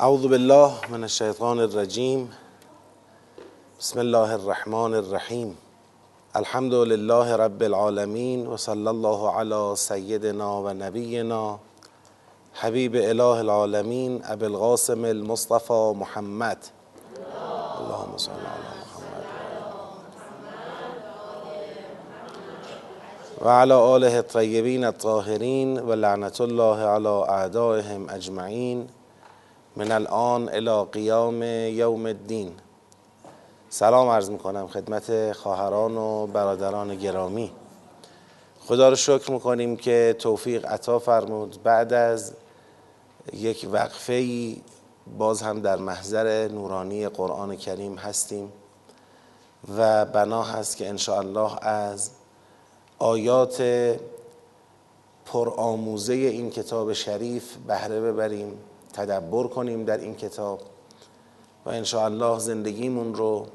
اعوذ بالله من الشیطان الرجیم. بسم الله الرحمن الرحیم. الحمد لله رب العالمین و صلی الله علی سیدنا و نبینا. حبیب اله العالمین ابی القاسم المصطفى محمد. اللهم صل علی و علی آله الطیبین الطاهرین و لعنت الله علی اعدائهم اجمعین. من الان الى قیام یوم الدین. سلام عرض می‌کنم خدمت خواهران و برادران گرامی. خدا رو شکر می‌کنیم که توفیق عطا فرمود. بعد از یک وقفه ای باز هم در محضر نورانی قرآن کریم هستیم و بنا هست که الله از آیات پرآموزه این کتاب شریف بهره ببریم. تدبر کنیم در این کتاب و الله زندگیمون رو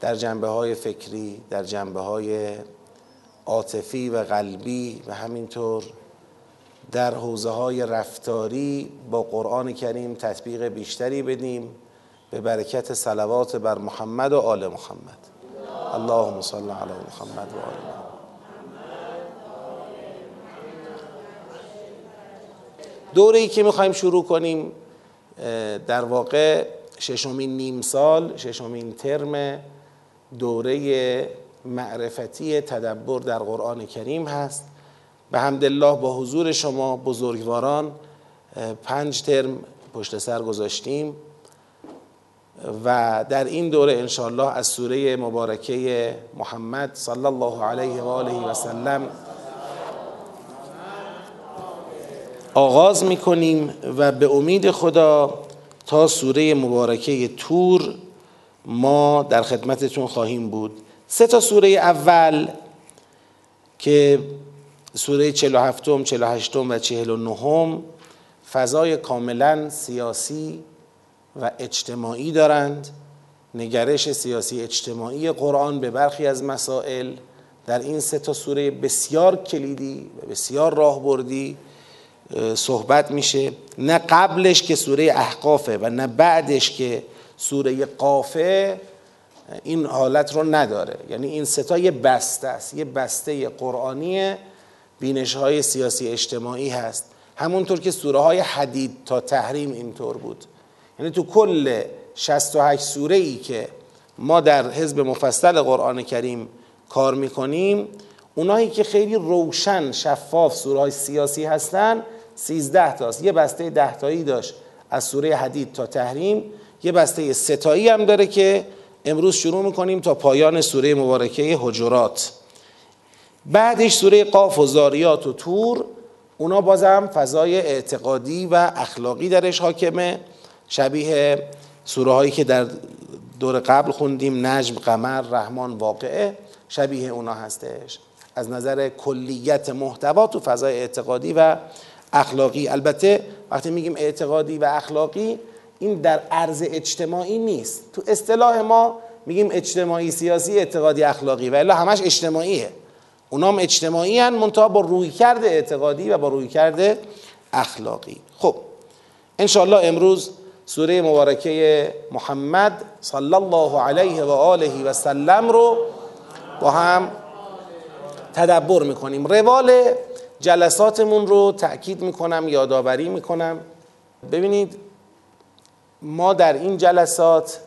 در جنبه های فکری در جنبه های عاطفی و قلبی و همینطور در حوزه های رفتاری با قرآن کریم تطبیق بیشتری بدیم. به برکت صلوات بر محمد و آل محمد. اللهم صل علی محمد و آل محمد. دوره ای که می‌خوایم شروع کنیم در واقع ششمین نیم سال ششمین ترم دوره معرفتی تدبر در قرآن کریم هست. به حمدالله با حضور شما بزرگواران پنج ترم پشت سر گذاشتیم و در این دوره انشاءالله از سوره مبارکه محمد صلی الله علیه و آله و سلم آغاز می‌کنیم و به امید خدا تا سوره مبارکه تور ما در خدمتتون خواهیم بود. سه تا سوره اول که سوره 47 48 و 49 فضای کاملا سیاسی و اجتماعی دارند. نگرش سیاسی اجتماعی قرآن به برخی از مسائل در این سه تا سوره بسیار کلیدی و بسیار راهبردی صحبت میشه. نه قبلش که سوره احقافه و نه بعدش که سوره قافه این حالت رو نداره. یعنی این ستا یه بسته است. یه بسته قرآنی بینش های سیاسی اجتماعی هست. همونطور که سوره های حدید تا تحریم اینطور بود. یعنی تو کل 68 سوره ای که ما در حزب مفصل قرآن کریم کار می‌کنیم اونایی که خیلی روشن شفاف سوره های سیاسی هستن سیزده تاست. یه بسته ده تایی داشت از سوره حدید تا تحریم. یه بسته ستایی هم داره که امروز شروع می‌کنیم تا پایان سوره مبارکه حجرات. بعدش سوره قاف و زاریات و تور اونا بازم فضای اعتقادی و اخلاقی درش حاکمه. شبیه سوره هایی که در دور قبل خوندیم نجم قمر رحمان واقعه. شبیه اونا هستش. از نظر کلیت محتوا تو فضای اعتقادی و اخلاقی. البته وقتی میگیم اعتقادی و اخلاقی این در عرض اجتماعی نیست. تو اصطلاح ما میگیم اجتماعی سیاسی اعتقادی اخلاقی. و الا همش اجتماعیه. اونام اجتماعی هن منتها با روی کرده اعتقادی و با روی کرده اخلاقی. خب انشاءالله امروز سوره مبارکه محمد صلی الله علیه و آله و سلم رو با هم تدبر می‌کنیم. روال جلساتمون رو تأکید می‌کنم یادآوری می‌کنم. ببینید ما در این جلسات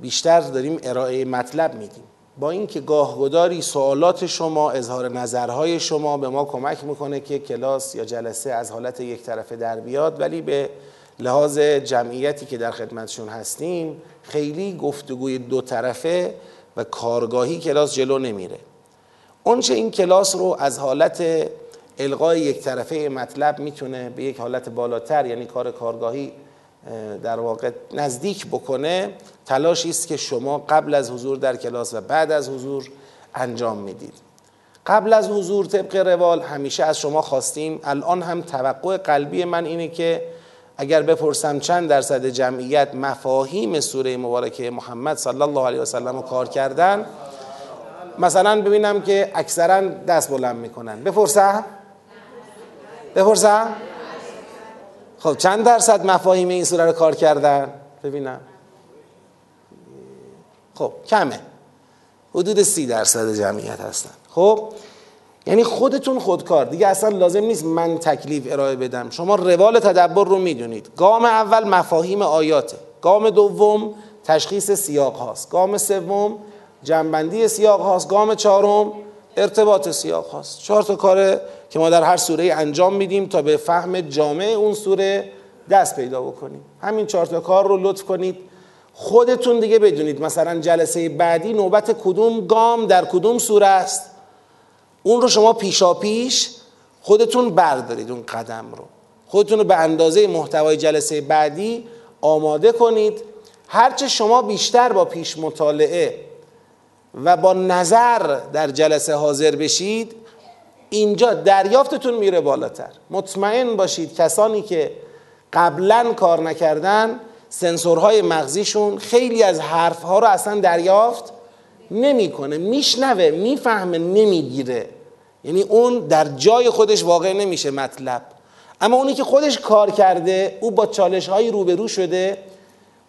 بیشتر داریم ارائه مطلب میدیم. با اینکه گاهگداری سوالات شما اظهار نظرهای شما به ما کمک می‌کنه که کلاس یا جلسه از حالت یک طرفه در بیاد ولی به لحاظ جمعیتی که در خدمتشون هستیم خیلی گفتگوی دو طرفه و کارگاهی کلاس جلو نمیره. اونچه این کلاس رو از حالت القای یک طرفه مطلب می‌تونه به یک حالت بالاتر یعنی کار کارگاهی در واقع نزدیک بکنه تلاشی است که شما قبل از حضور در کلاس و بعد از حضور انجام می‌دید. قبل از حضور طبق روال همیشه از شما خواستیم الان هم توقع قلبی من اینه که اگر بپرسم چند درصد جمعیت مفاهیم سوره مبارکه محمد صلی الله علیه و سلم کار کردن مثلا ببینم که اکثرا دست بلند می‌کنن. بپرسم بپرسم خب چند درصد مفاهیم این سوره رو کار کردن؟ ببینم. خب کمه. حدود سی درصد جمعیت هستن. خب؟ یعنی خودتون خودکار. دیگه اصلا لازم نیست من تکلیف ارائه بدم. شما روال تدبر رو می‌دونید. گام اول مفاهیم آیاته. گام دوم تشخیص سیاق هاست. گام سوم جنبندی سیاق هاست گام چهارم ارتباط سیاق هاست. چهار تا کاره که ما در هر سوره انجام میدیم تا به فهم جامع اون سوره دست پیدا بکنیم. همین چهار تا کار رو لطف کنید. خودتون دیگه بدونید مثلا جلسه بعدی نوبت کدوم گام در کدوم سوره است. اون رو شما پیشا پیش خودتون بردارید اون قدم رو. خودتون رو به اندازه محتوای جلسه بعدی آماده کنید. هرچه شما بیشتر با پیش مطالعه و با نظر در جلسه حاضر بشید اینجا دریافتتون میره بالاتر. مطمئن باشید کسانی که قبلا کار نکردن سنسورهای مغزیشون خیلی از حرفها رو اصلا دریافت نمی‌کنه میشنوه می‌فهمه نمی‌گیره. یعنی اون در جای خودش واقع نمیشه مطلب. اما اونی که خودش کار کرده او با چالش های روبرو شده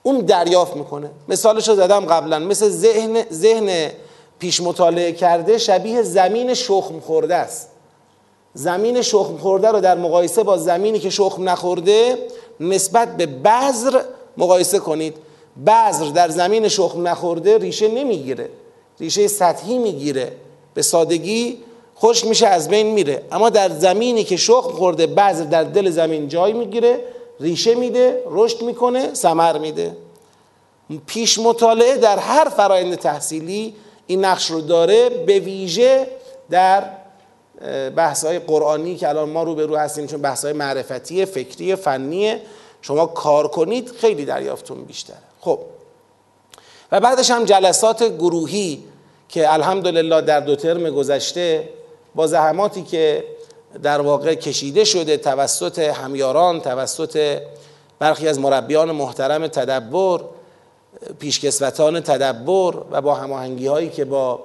اون دریافت می‌کنه. مثالش رو زدم قبلا. مثل ذهن ذهن پیش مطالعه کرده شبیه زمین شخم خورده است. زمین شخم خورده رو در مقایسه با زمینی که شخم نخورده نسبت به بذر مقایسه کنید. بذر در زمین شخم نخورده ریشه نمی‌گیره. ریشه سطحی می‌گیره. به سادگی خشک میشه از بین میره. اما در زمینی که شخم خورده بذر در دل زمین جای می‌گیره. ریشه میده رشد می‌کنه ثمر میده. پیش مطالعه در هر فرایند تحصیلی این نقش رو داره به ویژه در بحث های قرآنی که الان ما رو به رو هستیم چون بحث های معرفتی فکری فنی. شما کار کنید خیلی دریافتون بیشتره. خب. و بعدش هم جلسات گروهی که الحمدلله در دو ترم گذشته با زحماتی که در واقع کشیده شده توسط همیاران توسط برخی از مربیان محترم تدبر پیشکسوتان تدبر و با هماهنگی هایی که با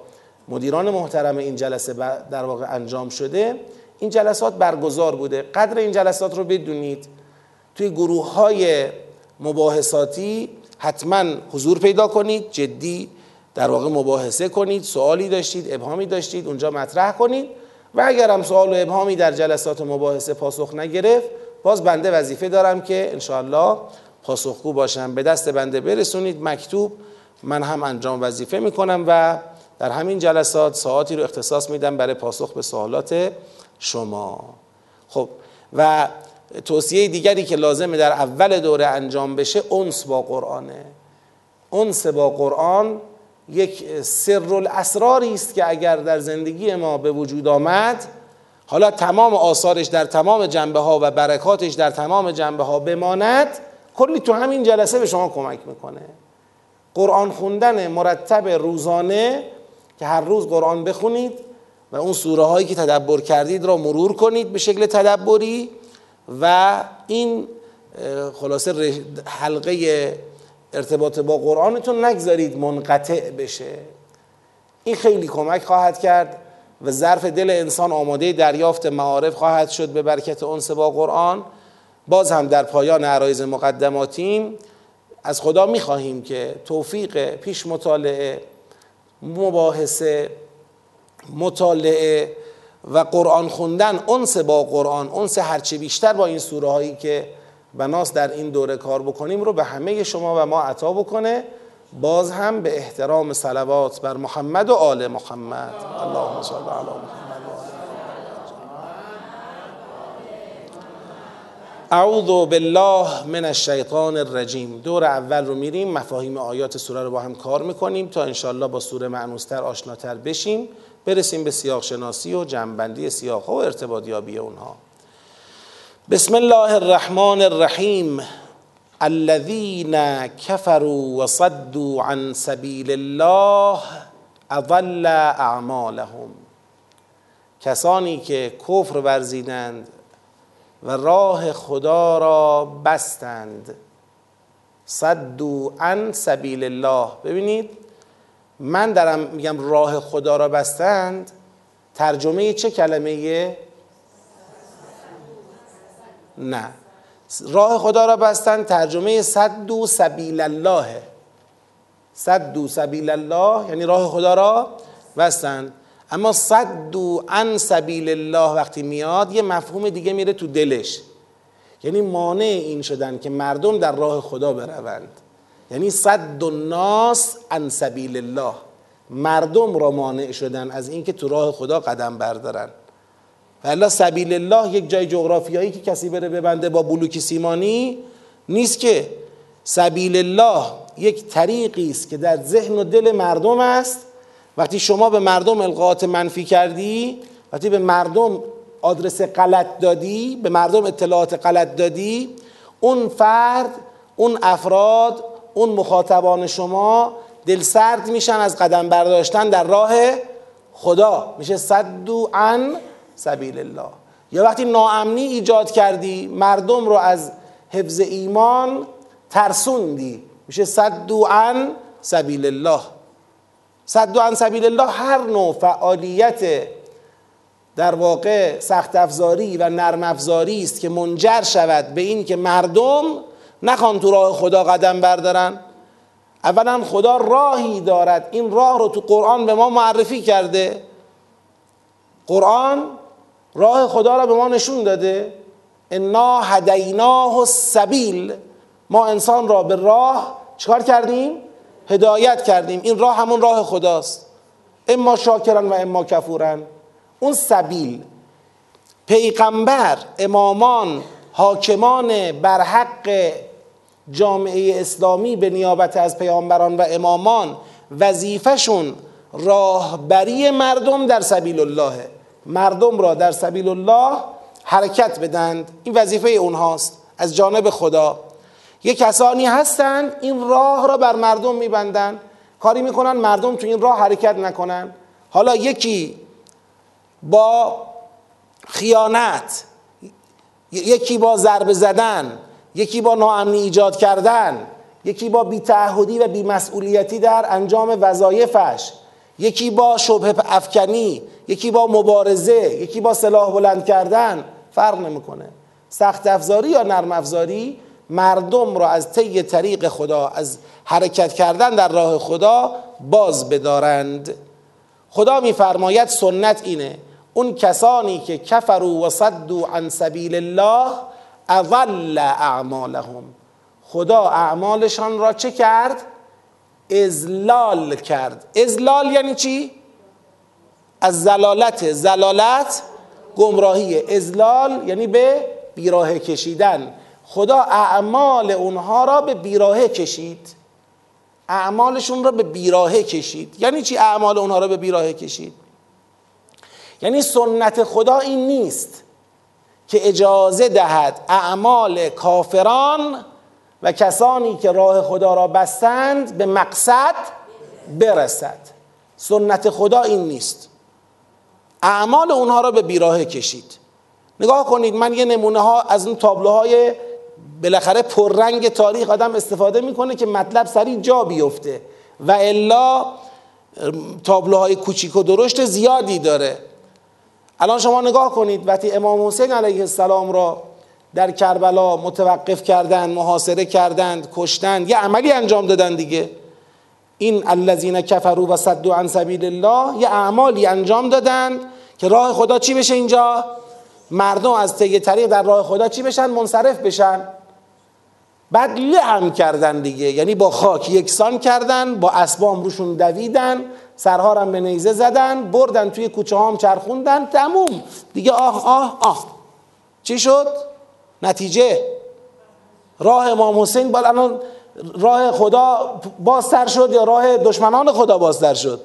مدیران محترم این جلسه در واقع انجام شده این جلسات برگزار بوده. قدر این جلسات رو بدونید توی گروه های مباحثاتی حتما حضور پیدا کنید جدی در واقع مباحثه کنید سوالی داشتید ابهامی داشتید اونجا مطرح کنید. و اگر هم سوال و ابهامی در جلسات مباحثه پاسخ نگرفت باز بنده وظیفه دارم که انشاءالله پاسخگو باشم. به دست بنده برسونید. مکتوب من هم انجام وظیفه می‌کنم و در همین جلسات ساعتی رو اختصاص میدم برای پاسخ به سوالات شما. خب و توصیه دیگری که لازمه در اول دوره انجام بشه انس با قرآنه. انس با قرآن یک سر الاسراری است که اگر در زندگی ما به وجود آمد حالا تمام آثارش در تمام جنبه ها و برکاتش در تمام جنبه ها بماند کلی تو همین جلسه به شما کمک می‌کنه. قرآن خوندن مرتب روزانه که هر روز قرآن بخونید و اون سوره هایی که تدبر کردید را مرور کنید به شکل تدبری و این خلاصه حلقه ارتباط با قرآنتون نگذارید منقطع بشه. این خیلی کمک خواهد کرد و ظرف دل انسان آماده دریافت معارف خواهد شد به برکت انس با قرآن. باز هم در پایان عرایز مقدماتیم از خدا می‌خواهیم که توفیق پیش مطالعه مباحثه مطالعه و قرآن خوندن انس با قرآن انس هرچه بیشتر با این سوره هایی که بناس در این دوره کار بکنیم رو به همه شما و ما عطا بکنه. باز هم به احترام صلوات بر محمد و آل محمد. اللهم صل علی محمد. اعوذ بالله من الشیطان الرجیم. دور اول رو میریم مفاهیم آیات سوره رو با هم کار می‌کنیم تا انشالله با سوره معنوستر آشناتر بشیم. برسیم به سیاق شناسی و جنبندی سیاق و ارتباط یابی اونها. بسم الله الرحمن الرحیم. الذين كفروا وصدوا عن سبيل الله اضل اعمالهم. کسانی که کفر ورزیدند و راه خدا را بستند. صدو عن سبیل الله. ببینید من دارم میگم راه خدا را بستند. ترجمه چه کلمه؟ نه. راه خدا را بستن ترجمه صد و سبیل الله. صد و سبیل الله یعنی راه خدا را بستند اما صد و عن سبیل الله وقتی میاد یه مفهوم دیگه میره تو دلش. یعنی مانع این شدن که مردم در راه خدا بروند. یعنی صد ناس عن سبیل الله. مردم را مانع شدن از اینکه تو راه خدا قدم بردارن. و سبیل الله یک جای جغرافیایی که کسی بره ببنده با بلوکی سیمانی نیست که سبیل الله یک طریقی است که در ذهن و دل مردم است. وقتی شما به مردم القاعات منفی کردی وقتی به مردم آدرس غلط دادی به مردم اطلاعات غلط دادی اون فرد اون افراد اون مخاطبان شما دل سرد میشن از قدم برداشتن در راه خدا. میشه صدو عن سبیل الله یا وقتی ناامنی ایجاد کردی مردم رو از حفظ ایمان ترسوندی. میشه صدو عن سبیل الله صدو عن سبیل الله هر نوع فعالیت در واقع سخت افزاری و نرم افزاری است که منجر شود به این که مردم نخوان تو راه خدا قدم بردارن. اولا خدا راهی دارد این راه رو تو قرآن به ما معرفی کرده. قرآن راه خدا را به ما نشون داده. انا هدیناه السبیل ما انسان را به راه چکار کردیم؟ هدایت کردیم. این راه همون راه خداست. اما شاکرن و اما کفورن. اون سبیل. پیغمبر امامان حاکمان برحق جامعه اسلامی به نیابت از پیامبران و امامان وظیفهشون راهبری مردم در سبیل الله مردم را در سبیل الله حرکت بدند. این وظیفه اونهاست. از جانب خدا. یه کسانی هستند این راه را بر مردم میبندن. کاری می‌کنن مردم تو این راه حرکت نکنن. حالا یکی با خیانت یکی با ضربه زدن یکی با ناامنی ایجاد کردن یکی با بیتعهدی و بیمسئولیتی در انجام وظایفش. یکی با شبه افکنی یکی با مبارزه یکی با سلاح بلند کردن فرق نمی‌کنه. سخت افزاری یا نرم افزاری مردم را از طی طریق خدا از حرکت کردن در راه خدا باز بدارند. خدا میفرماید سنت اینه. اون کسانی که کفروا و صدوا عن سبیل الله اضل اعمالهم. خدا اعمالشان را چه کرد؟ ازلال کرد. ازلال یعنی چی؟ از زلالت. زلالت گمراهی. ازلال یعنی به بیراه کشیدن. خدا اعمال اونها را به بیراهه کشید. اعمالشون را به بیراهه کشید. یعنی چی اعمال اونها را به بیراهه کشید؟ یعنی سنت خدا این نیست که اجازه دهد اعمال کافران و کسانی که راه خدا را بستند به مقصد برسد. سنت خدا این نیست. اعمال اونها را به بیراهه کشید. نگاه کنید من یه نمونه ها از اون تابلوهای بالاخره پررنگ تاریخ آدم استفاده می‌کنه که مطلب سریع جا بیفته. و الا تابلوهای کوچیک و درشت زیادی داره. الان شما نگاه کنید وقتی امام حسین علیه السلام را در کربلا متوقف کردند محاصره کردند کشتند یه عملی انجام دادن دیگه. این الذین کفروا و صدوا عن سبیل الله یه اعمالی انجام دادند که راه خدا چی بشه اینجا؟ مردم از طی طریق در راه خدا چی بشن؟ منصرف بشن. بعد لعم کردن دیگه. یعنی با خاک یکسان کردن با اسبام روشون دویدن سرها هم به نیزه زدن بردن توی کوچه هم چرخوندن تموم. دیگه آه آه آه. چی شد؟ نتیجه. راه امام حسین باید الان راه خدا بازتر شد یا راه دشمنان خدا بازتر شد؟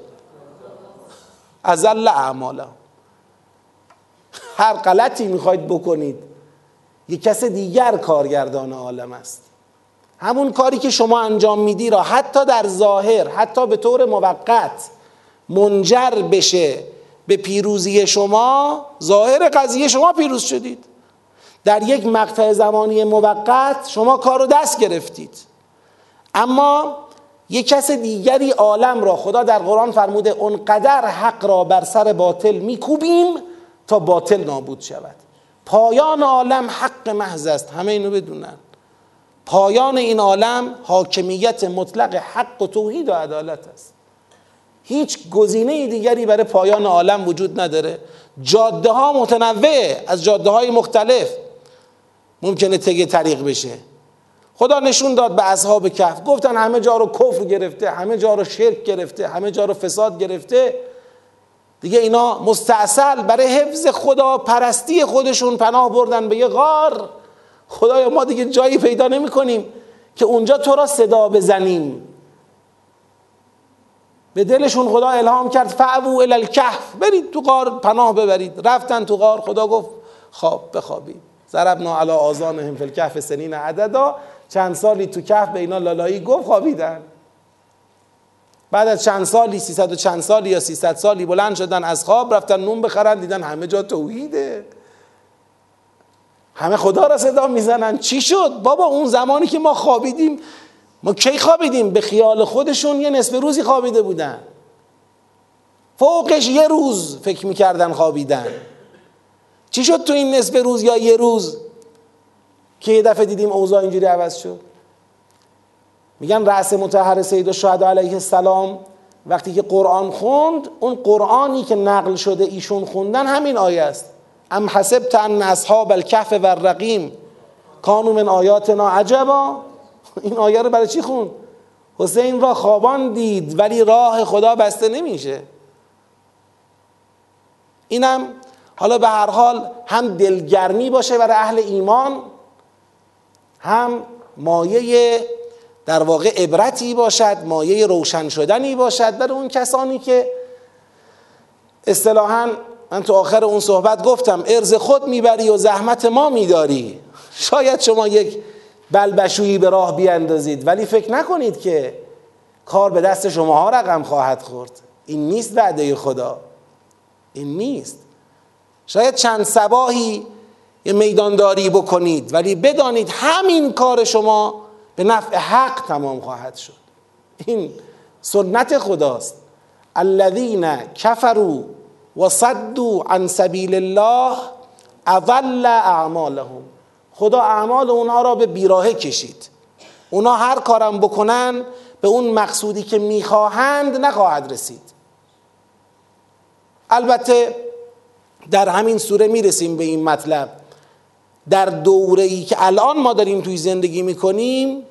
ازل اعمالا هر غلطی می‌خواید بکنید یک کس دیگر کارگردان عالم است. همون کاری که شما انجام میدی را حتی در ظاهر حتی به طور موقت منجر بشه به پیروزی شما ظاهر قضیه شما پیروز شدید. در یک مقطع زمانی موقت شما کار رو دست گرفتید. اما یک کس دیگری عالم را خدا در قرآن فرموده اونقدر حق را بر سر باطل میکوبیم تا باطل نابود شود. پایان عالم حق محض است همه اینو بدونن. پایان این عالم حاکمیت مطلق حق و توحید و عدالت است. هیچ گزینه دیگری برای پایان عالم وجود نداره. جاده ها متنوعه از جاده های مختلف. ممکنه تگه طریق بشه. خدا نشون داد به اصحاب کف گفتن همه جا رو کفر گرفته همه جا رو شرک گرفته همه جا رو فساد گرفته. دیگه اینا مستاصل برای حفظ خدا پرستی خودشون پناه بردن به یه غار. خدایا ما دیگه جایی پیدا نمی کنیم که اونجا تو را صدا بزنیم. به دلشون خدا الهام کرد فعبو الالکهف برید تو غار پناه ببرید. رفتن تو غار خدا گفت خواب بخوابید. ضربنا علی آذانهم فی الکهف سنین عددا. چند سالی تو کهف به اینا لالایی گفت خوابیدن. بعد از چند سالی سیصد و چند سالی یا سیصد سالی بلند شدن از خواب رفتن نون بخرن دیدن همه جا توحیده. همه خدا را صدا می‌زنن. چی شد؟ بابا اون زمانی که ما خوابیدیم ما کی خوابیدیم؟ به خیال خودشون یه نصف روزی خوابیده بودن. فوقش یه روز فکر می‌کردن خوابیدن. چی شد تو این نصف روز یا یه روز که یه دفعه دیدیم اوضاع اینجوری عوض شد؟ میگن رأس متحر سید و شهد علیه السلام وقتی که قرآن خوند اون قرآنی که نقل شده ایشون خوندن همین آیه است. ام حسبت ان اصحاب الکهف و الرقیم کانو من آیاتنا عجبا. این آیه رو برای چی خوند؟ حسین را خوابان دید ولی راه خدا بسته نمیشه. اینم حالا به هر حال هم دلگرمی باشه برای اهل ایمان هم مایه در واقع عبرتی باشد مایه روشن شدنی باشد برای اون کسانی که اصطلاحا من تو آخر اون صحبت گفتم ارز خود می‌بری و زحمت ما میداری. شاید شما یک بلبشویی به راه بیاندازید ولی فکر نکنید که کار به دست شما ها رقم خواهد خورد. این نیست وعده خدا. این نیست. شاید چند سباهی یه میدانداری بکنید ولی بدانید همین کار شما به نفع حق تمام خواهد شد. این سنت خداست. الذین کفروا و صدوا عن سبیل الله اضل اعمالهم. خدا اعمال اونها را به بیراهه کشید. اونا هر کارم بکنن به اون مقصودی که می‌خواهند نخواهد رسید. البته در همین سوره می‌رسیم به این مطلب. در دوره ای که الان ما داریم توی زندگی می‌کنیم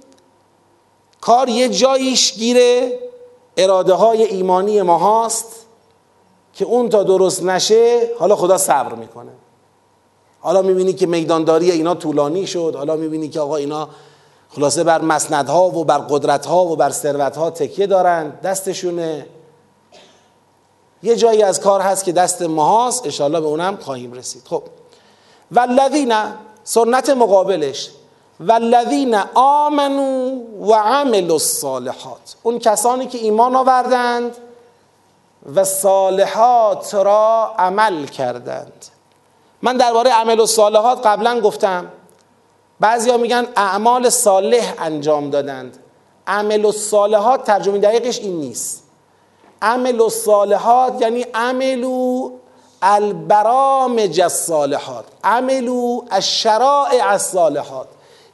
کار یه جاییش گیره اراده های ایمانی ما هاست که اون تا درست نشه حالا خدا صبر می‌کنه. حالا می‌بینی که میدانداری اینا طولانی شد حالا می‌بینی که آقا اینا خلاصه بر مسندها و بر قدرتها و بر ثروتها تکیه دارن دستشونه. یه جایی از کار هست که دست ما هست اشالله به اونم خواهیم رسید. خب. والذین سنت مقابلش. والذین آمنو و عملوا الصالحات. اون کسانی که ایمان آوردند و صالحات را عمل کردند. من درباره عمل و صالحات قبلا گفتم. بعضیا میگن اعمال صالح انجام دادند. عمل و صالحات ترجمه دقیقش این نیست. عمل و صالحات یعنی عملو البرامج الصالحات عملو الشرائع الصالحات.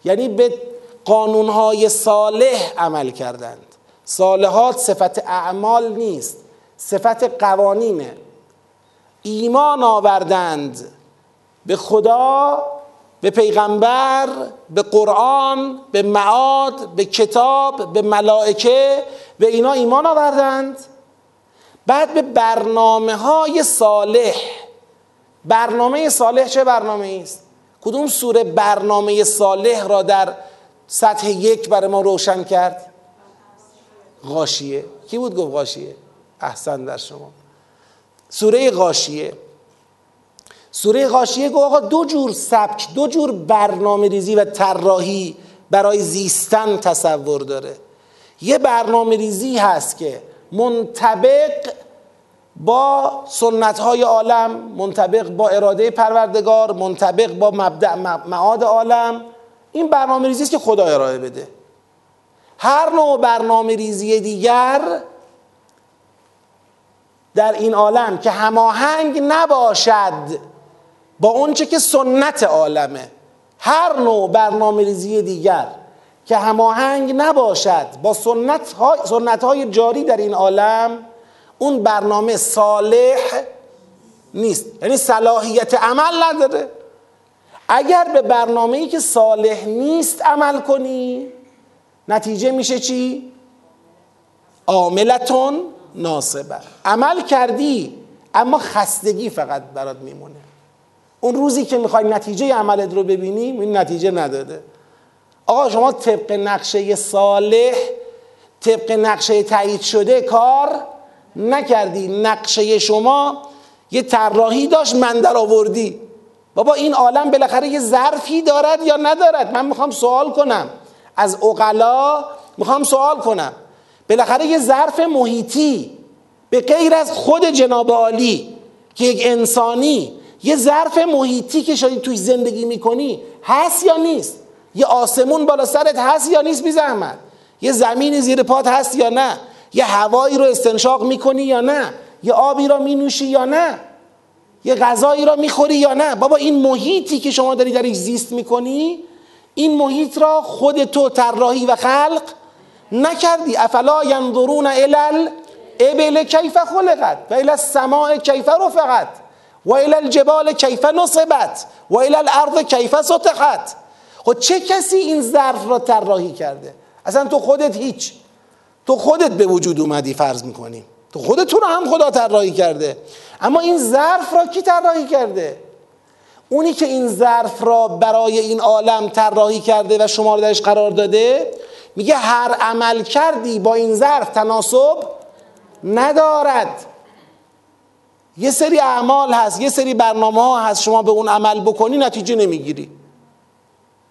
یعنی به قانونهای صالح عمل کردند. صالحات صفت اعمال نیست صفت قوانینه. ایمان آوردند به خدا به پیغمبر به قرآن به معاد به کتاب به ملائکه به اینا ایمان آوردند. بعد به برنامه های صالح. برنامه صالح چه برنامه است کدوم سوره برنامه صالح را در سطح یک برای ما روشن کرد؟ غاشیه. کی بود گفت غاشیه؟ احسن در شما. سوره غاشیه. سوره غاشیه گفت آقا دو جور سبک دو جور برنامه ریزی و طراحی برای زیستن تصور داره. یه برنامه ریزی هست که منطبق با سنت های عالم منطبق با اراده پروردگار منطبق با مبدع معاد عالم. این برنامه ریزی است که خدا ارائه بده. هر نوع برنامه ریزی دیگر در این عالم که هماهنگ نباشد با اونچه که سنت عالمه. هر نوع برنامه ریزی دیگر که هماهنگ نباشد با سنت های, سنت های جاری در این عالم اون برنامه صالح نیست. یعنی صلاحیت عمل نداره. اگر به برنامه ای که صالح نیست عمل کنی نتیجه میشه چی؟ عاملتون ناسبه. عمل کردی اما خستگی فقط برات میمونه. اون روزی که می‌خوای نتیجه عملت رو ببینی این نتیجه نداده. آقا شما طبق نقشه صالح طبق نقشه تایید شده کار نکردی. نقشه شما یه طراحی داشت من در آوردی. بابا این عالم بالاخره یه ظرفی دارد یا ندارد؟ من می‌خوام سوال کنم. از اقلا می‌خوام سوال کنم. بالاخره یه ظرف محیطی به غیر از خود جناب عالی که یک انسانی یه ظرف محیطی که شاید توی زندگی می‌کنی هست یا نیست؟ یه آسمون بالا سرت هست یا نیست بی زحمت یه زمین زیر پات هست یا نه؟ یه هوایی رو استنشاق می‌کنی یا نه؟ یه آبی رو مینوشی یا نه؟ یه غذایی را می‌خوری یا نه؟ بابا این محیطی که شما داری درش زیست می‌کنی این محیط را خود تو طراحی و خلق نکردی. افلا ینظرون الی ابل کیف خلقت و الى السماء کیف رفقت و الى الجبال کیف نصبت و الى الارض کیف سطحت. خب چه کسی این ظرف را طراحی کرده؟ اصلا تو خودت هیچ. تو خودت به وجود اومدی فرض می‌کنیم تو خودتون رو هم خدا طراحی کرده. اما این ظرف را کی طراحی کرده؟ اونی که این ظرف را برای این عالم طراحی کرده و شما رو درش قرار داده میگه هر عمل کردی با این ظرف تناسب ندارد. یه سری اعمال هست یه سری برنامه ها هست شما به اون عمل بکنی نتیجه نمی‌گیری.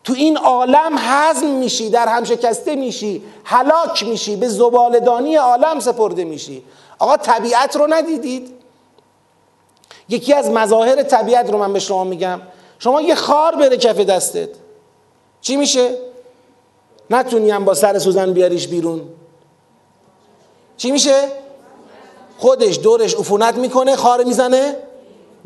تو این عالم هضم میشی در هم شکسته میشی هلاک میشی به زبالدانی عالم سپرده میشی. آقا طبیعت رو ندیدید؟ یکی از مظاهر طبیعت رو من به شما میگم. شما یه خار بره کف دستت. چی میشه؟ نتونی هم با سر سوزن بیاریش بیرون. چی میشه؟ خودش دورش عفونت می‌کنه خار می‌زنه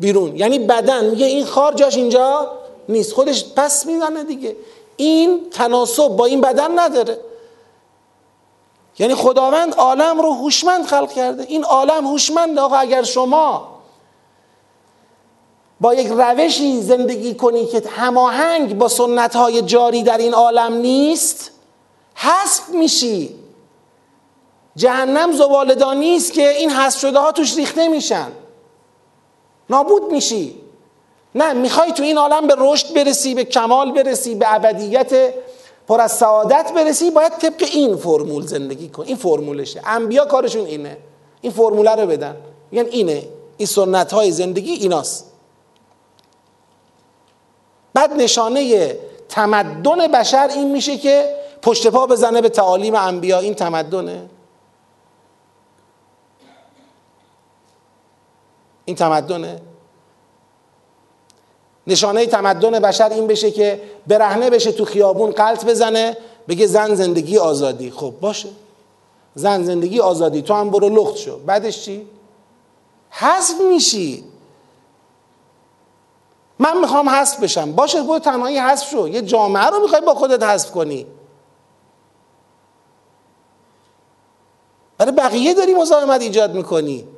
بیرون. یعنی بدن میگه این خار جاش اینجا نیست. خودش پس می‌زنه دیگه. این تناسب با این بدن نداره. یعنی خداوند عالم رو هوشمند خلق کرده. این عالم هوشمند آقا اگر شما با یک روشی زندگی کنی که هماهنگ با سنت های جاری در این عالم نیست حسب میشی. جهنم زبالدانی است که این حذف شده ها توش ریخته میشن. نابود میشی. نه می‌خوای تو این عالم به رشد برسی به کمال برسی به ابدیت پر از سعادت برسی باید طبق این فرمول زندگی کن. این فرمولشه. انبیا کارشون اینه. این فرموله رو بدن. میگن اینه. این سنت های زندگی ایناست. بعد نشانه تمدن بشر این میشه که پشت پا بزنه به تعالیم انبیا. این تمدنه. این تمدنه. نشانه تمدن بشر این بشه که برهنه بشه تو خیابون قلط بزنه بگه زن زندگی آزادی. خب باشه. زن زندگی آزادی. تو هم برو لخت شو. بعدش چی؟ حذف میشی. من می‌خوام حذف بشم. باشه برو تنهایی حذف شو. یه جامعه رو می‌خوای با خودت حذف کنی. برای بقیه داری مزاحمت ایجاد می‌کنی.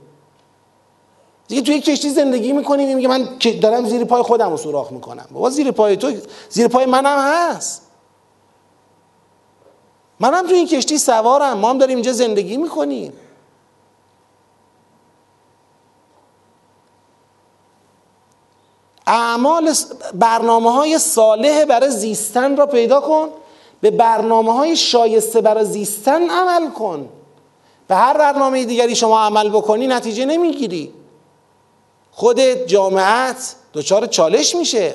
دیگه توی کشتی زندگی می‌کنی میگه من دارم زیر پای خودم رو سوراخ می‌کنم. بابا زیر پای تو زیر پای منم هست. منم توی این کشتی سوارم. ما هم داریم اینجا زندگی می‌کنیم. اعمال برنامه های صالح برای زیستن را پیدا کن. به برنامه های شایسته برای زیستن عمل کن. به هر برنامه دیگری شما عمل بکنی نتیجه نمی‌گیری. خودت جامعت دچار چالش میشه.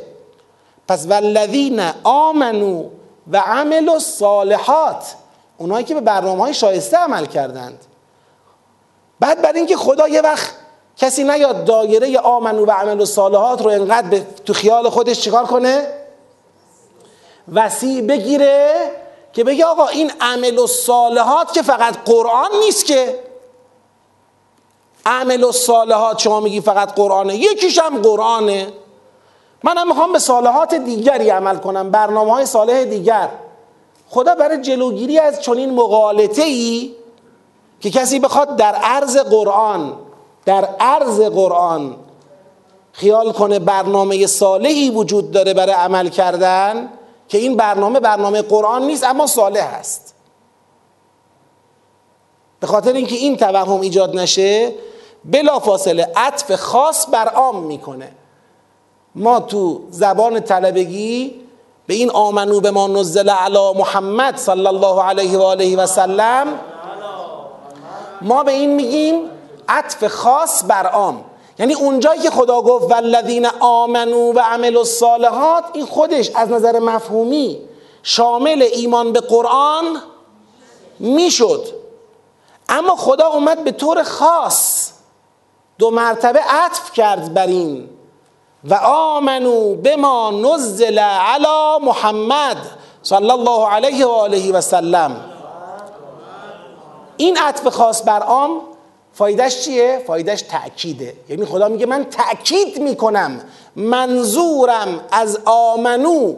پس والذین آمنو و عمل الصالحات اونایی که به برنامه های شایسته عمل کردند. بعد برای اینکه خدا یه وقت کسی نیاد دایره آمنو و عمل الصالحات رو انقدر به تو خیال خودش چیکار کنه؟ وسیع بگیره که بگه آقا این عمل الصالحات که فقط قرآن نیست که. عمل الصالحات شما میگی فقط قرآنه. یکیش هم قرآنه. منم می‌خوام به صالحات دیگری عمل کنم برنامه های صالح دیگر. خدا برای جلوگیری از چنین مقالطه ای که کسی بخواد در عرض قرآن در عرض قرآن خیال کنه برنامه صالحی وجود داره برای عمل کردن که این برنامه برنامه قرآن نیست اما صالح است به خاطر اینکه این توهم ایجاد نشه بلا فاصله عطف خاص بر عام می‌کنه. ما تو زبان طلبگی به این آمنو به ما نزل علی محمد صلی الله علیه و آله و سلم ما به این میگیم عطف خاص بر عام. یعنی اونجایی که خدا گفت والذین آمنو و عملوا الصالحات این خودش از نظر مفهومی شامل ایمان به قرآن می‌شد. اما خدا اومد به طور خاص دو مرتبه عطف کرد بر این و آمنو بما نزل علی محمد صلی الله علیه و آله و سلم. این عطف خاص بر عام فایدهش چیه؟ فایدهش تأکیده. یعنی خدا میگه من تأکید می‌کنم منظورم از آمنو.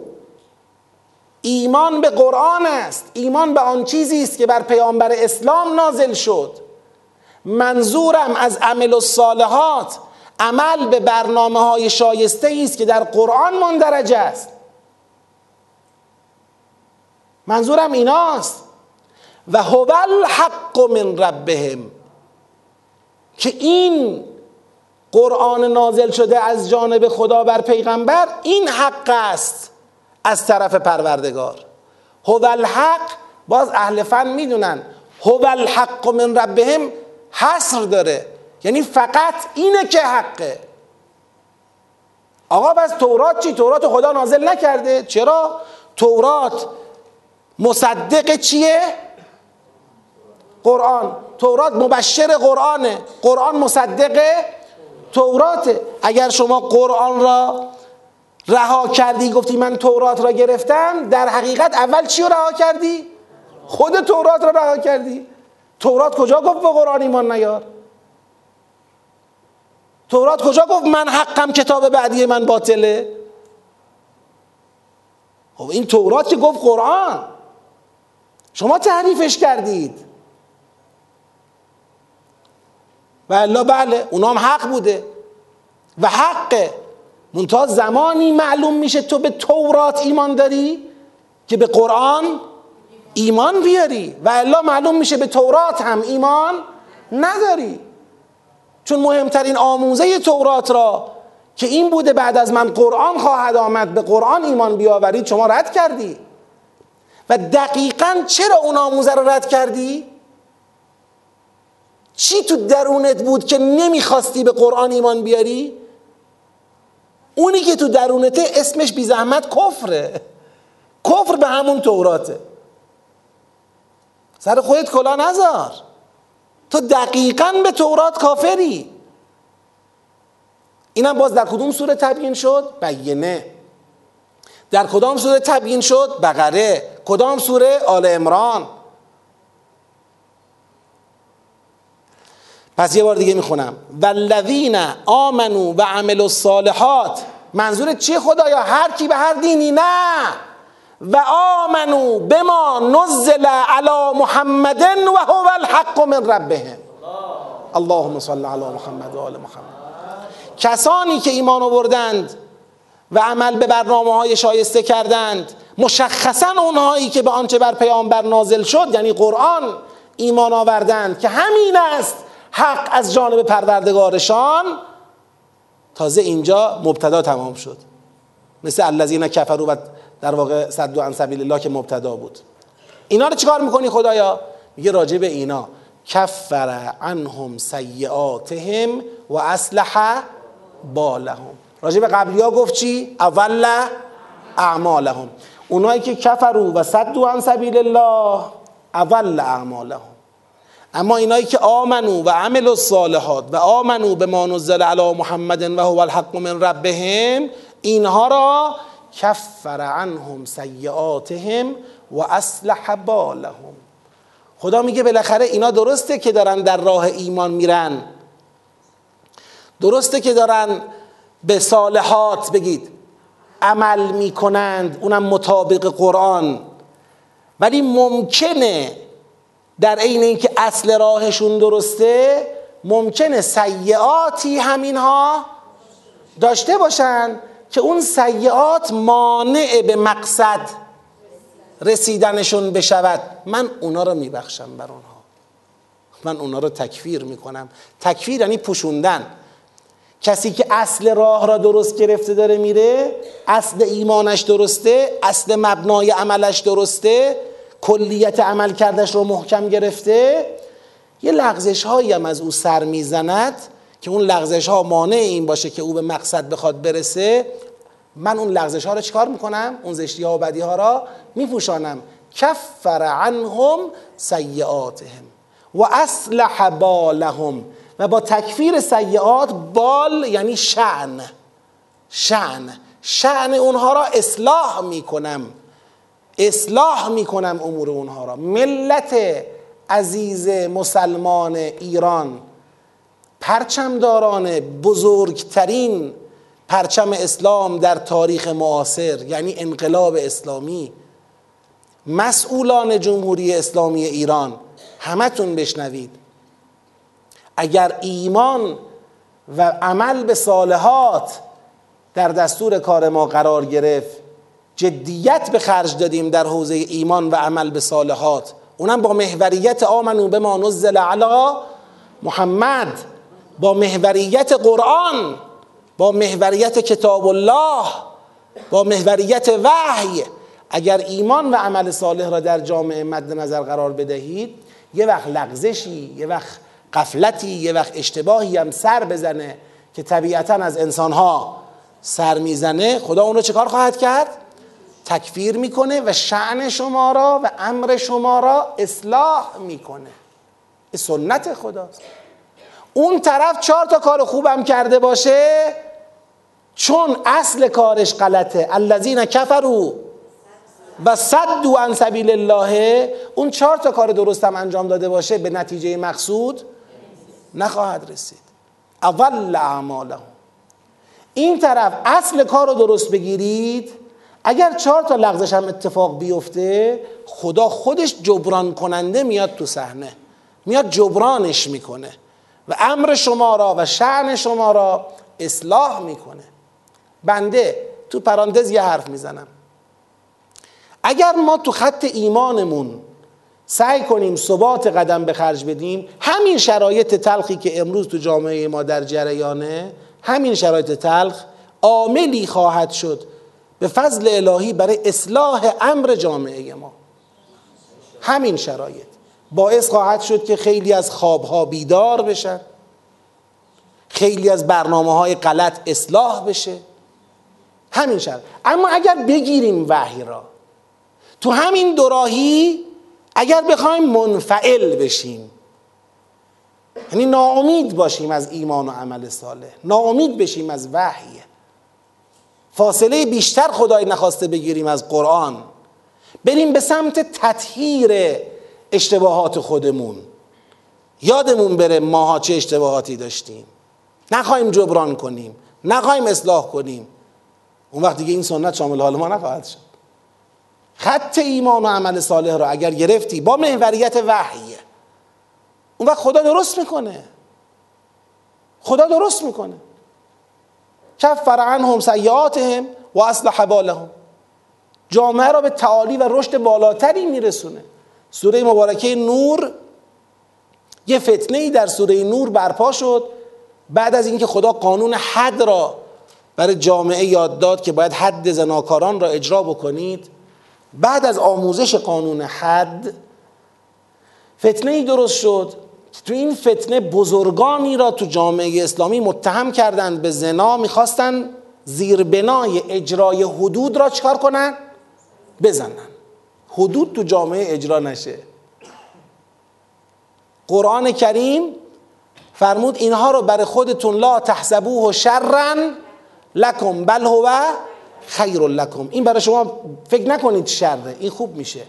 ایمان به قرآن است. ایمان به آن چیزی است که بر پیامبر اسلام نازل شد. منظورم از عمل الصالحات عمل به برنامه های شایسته است که در قرآن مندرج است. منظورم ایناست. و هو الحق من ربهم. که این قرآن نازل شده از جانب خدا بر پیغمبر این حق است از طرف پروردگار. هو الحق باز اهل فن می‌دونن. هو الحق من ربهم حصر داره یعنی فقط اینه که حقه آقا بس تورات چی؟ تورات خدا نازل نکرده چرا؟ تورات مصدق چیه؟ قرآن تورات مبشر قرآنه قرآن مصدق توراته اگر شما قرآن را رها کردی گفتی من تورات را گرفتم در حقیقت اول چی رو رها کردی؟ خود تورات را رها کردی تورات کجا گفت به قرآن ایمان نیار؟ تورات کجا گفت من حقم کتاب بعدی من باطله؟ خب این تورات که گفت قرآن. شما تعریفش کردید. و الا بله اونام حق بوده. و حقه منتها زمانی معلوم میشه تو به تورات ایمان داری که به قرآن ایمان بیاری و الا معلوم میشه به تورات هم ایمان نداری چون مهمترین آموزه تورات را که این بوده بعد از من قرآن خواهد آمد به قرآن ایمان بیاورید شما رد کردی و دقیقا چرا اون آموزه را رد کردی؟ چی تو درونت بود که نمی‌خواستی به قرآن ایمان بیاری؟ اونی که تو درونته اسمش بی زحمت کفره کفر به همون توراته سر خودت کلا نذار. تو دقیقا به تورات کافری. اینم باز در کدوم سوره تبیین شد؟ بینه. در کدام سوره تبیین شد؟ بقره. کدام سوره؟ آل امران پس یه بار دیگه می‌خونم. والذین آمنو و عملوا الصالحات. منظور چی خدایا؟ هر کی به هر دینی نه! و آمنو بما نزل علی محمد و هو الحق من ربهم. اللهم صل علی محمد و آل محمد. کسانی که ایمان آوردند و عمل به برنامه های شایسته کردند مشخصا اونهایی که به آنچه بر پیامبر نازل شد یعنی قرآن ایمان آوردند که همین است حق از جانب پروردگارشان. تازه اینجا مبتدا تمام شد. مثل الذین کفروا و در واقع صدو عن سبیل الله که مبتدا بود. اینا رو چیکار می‌کنی خدایا؟ میگه راجع به اینا. کفر عنهم سیئاتهم و اصلح بالهم. راجع به قبلی ها گفت چی؟ اول اعمالهم. اونایی که کفروا و صدو عن سبیل الله اول اعمالهم. اما اینایی که آمنو و عمل الصالحات و آمنو به ما نزل علی محمد و هو الحق من ربهم اینها را کفر عنهم سیئاتهم و اصلح بالهم. خدا میگه بالاخره اینا درسته که دارن در راه ایمان میرن. درسته که دارن به صالحات بگید. عمل می‌کنند اونم مطابق قرآن. ولی ممکنه در عین اینکه اصل راهشون درسته ممکنه سیعاتی همینها داشته باشن. که اون سیعات مانع به مقصد رسیدنشون بشود. من اونا رو میبخشم بر اونها. من اونا رو تکفیر می‌کنم. تکفیر یعنی پوشوندن. کسی که اصل راه را درست گرفته داره میره اصل ایمانش درسته اصل مبنای عملش درسته کلیت عمل کردش رو محکم گرفته. یه لغزش هایی هم از او سر می‌زند که اون لغزش ها مانع این باشه که او به مقصد بخواد برسه. من اون لغزش ها رو چیکار می‌کنم؟ اون زشتی ها و بدی ها را میپوشانم. کفر عنهم سیئاتهم و اصلح بالهم. و با تکفیر سیئات بال یعنی شعن شعن شعن اونها را اصلاح می‌کنم. اصلاح می‌کنم امور اونها را. ملت عزیز مسلمان ایران پرچمداران بزرگترین پرچم اسلام در تاریخ معاصر یعنی انقلاب اسلامی مسئولان جمهوری اسلامی ایران همتون بشنوید. اگر ایمان و عمل به صالحات در دستور کار ما قرار گرفت جدیت به خرج دادیم در حوزه ایمان و عمل به صالحات. اونم با محوریت آمنو به ما نزل علی محمد با محوریت قرآن. با محوریت کتاب الله با محوریت وحی. اگر ایمان و عمل صالح را در جامعه مد نظر قرار بدهید یه وقت لغزشی یه وقت قفلتی یه وقت اشتباهی هم سر بزنه که طبیعتا از انسانها سر می‌زنه. خدا چه کار خواهد کرد؟ تکفیر می‌کنه و شعن شما را و امر شما را اصلاح می‌کنه. سنت خداست. اون طرف چهار تا کار خوبم کرده باشه چون اصل کارش غلطه. الذین کفروا و صدوا عن سبیل الله اون چهار تا کار درستم انجام داده باشه به نتیجه مقصود نخواهد رسید. اول اعمالهم. این طرف اصل کار رو درست بگیرید اگر چهار تا لغزش هم اتفاق بیفته خدا خودش جبران کننده میاد تو صحنه. میاد جبرانش می‌کنه. و امر شما را و شعن شما را اصلاح می‌کنه. بنده تو پراندز یه حرف می‌زنم. اگر ما تو خط ایمانمون سعی کنیم ثبات قدم به خرج بدیم همین شرایط تلخی که امروز تو جامعه ما در جریانه همین شرایط تلخ عاملی خواهد شد به فضل الهی برای اصلاح امر جامعه ما. همین شرایط باعث خواهد شد که خیلی از خوابها بیدار بشن خیلی از برنامه های غلط اصلاح بشه. همین شرایط اما اگر بگیریم وحی را تو همین دوراهی اگر بخوایم منفعل بشیم یعنی ناامید باشیم از ایمان و عمل صالح ناامید بشیم از وحی. فاصله بیشتر خدای نخواسته بگیریم از قرآن. بریم به سمت تطهیر اشتباهات خودمون. یادمون بره ماها چه اشتباهاتی داشتیم. نخواهیم جبران کنیم. نخواهیم اصلاح کنیم. اون وقت دیگه این سنت شامل حال ما نخواهد شد. خط ایمان و عمل صالح رو اگر گرفتی با محوریت وحیه اون وقت خدا درست می‌کنه. خدا درست می‌کنه. کفر عنهم سیئاتهم و اصلح بالهم. جامعه را به تعالی و رشد بالاتری میرسونه. سوره مبارکه نور یه فتنه ای در سوره نور برپا شد. بعد از اینکه خدا قانون حد را برای جامعه یاد داد که باید حد زناکاران را اجرا بکنید. بعد از آموزش قانون حد فتنه ای درست شد تو این فتنه بزرگانی را تو جامعه اسلامی متهم کردند به زنا. می‌خواستن زیربنای اجرای حدود را چکار کنن؟ بزنن. حدود تو جامعه اجرا نشه. قرآن کریم فرمود اینها رو برای خودتون لا تحسبوه شرا. لکم بل هو خیر لکم. این برای شما فکر نکنید شره. این خوب میشه.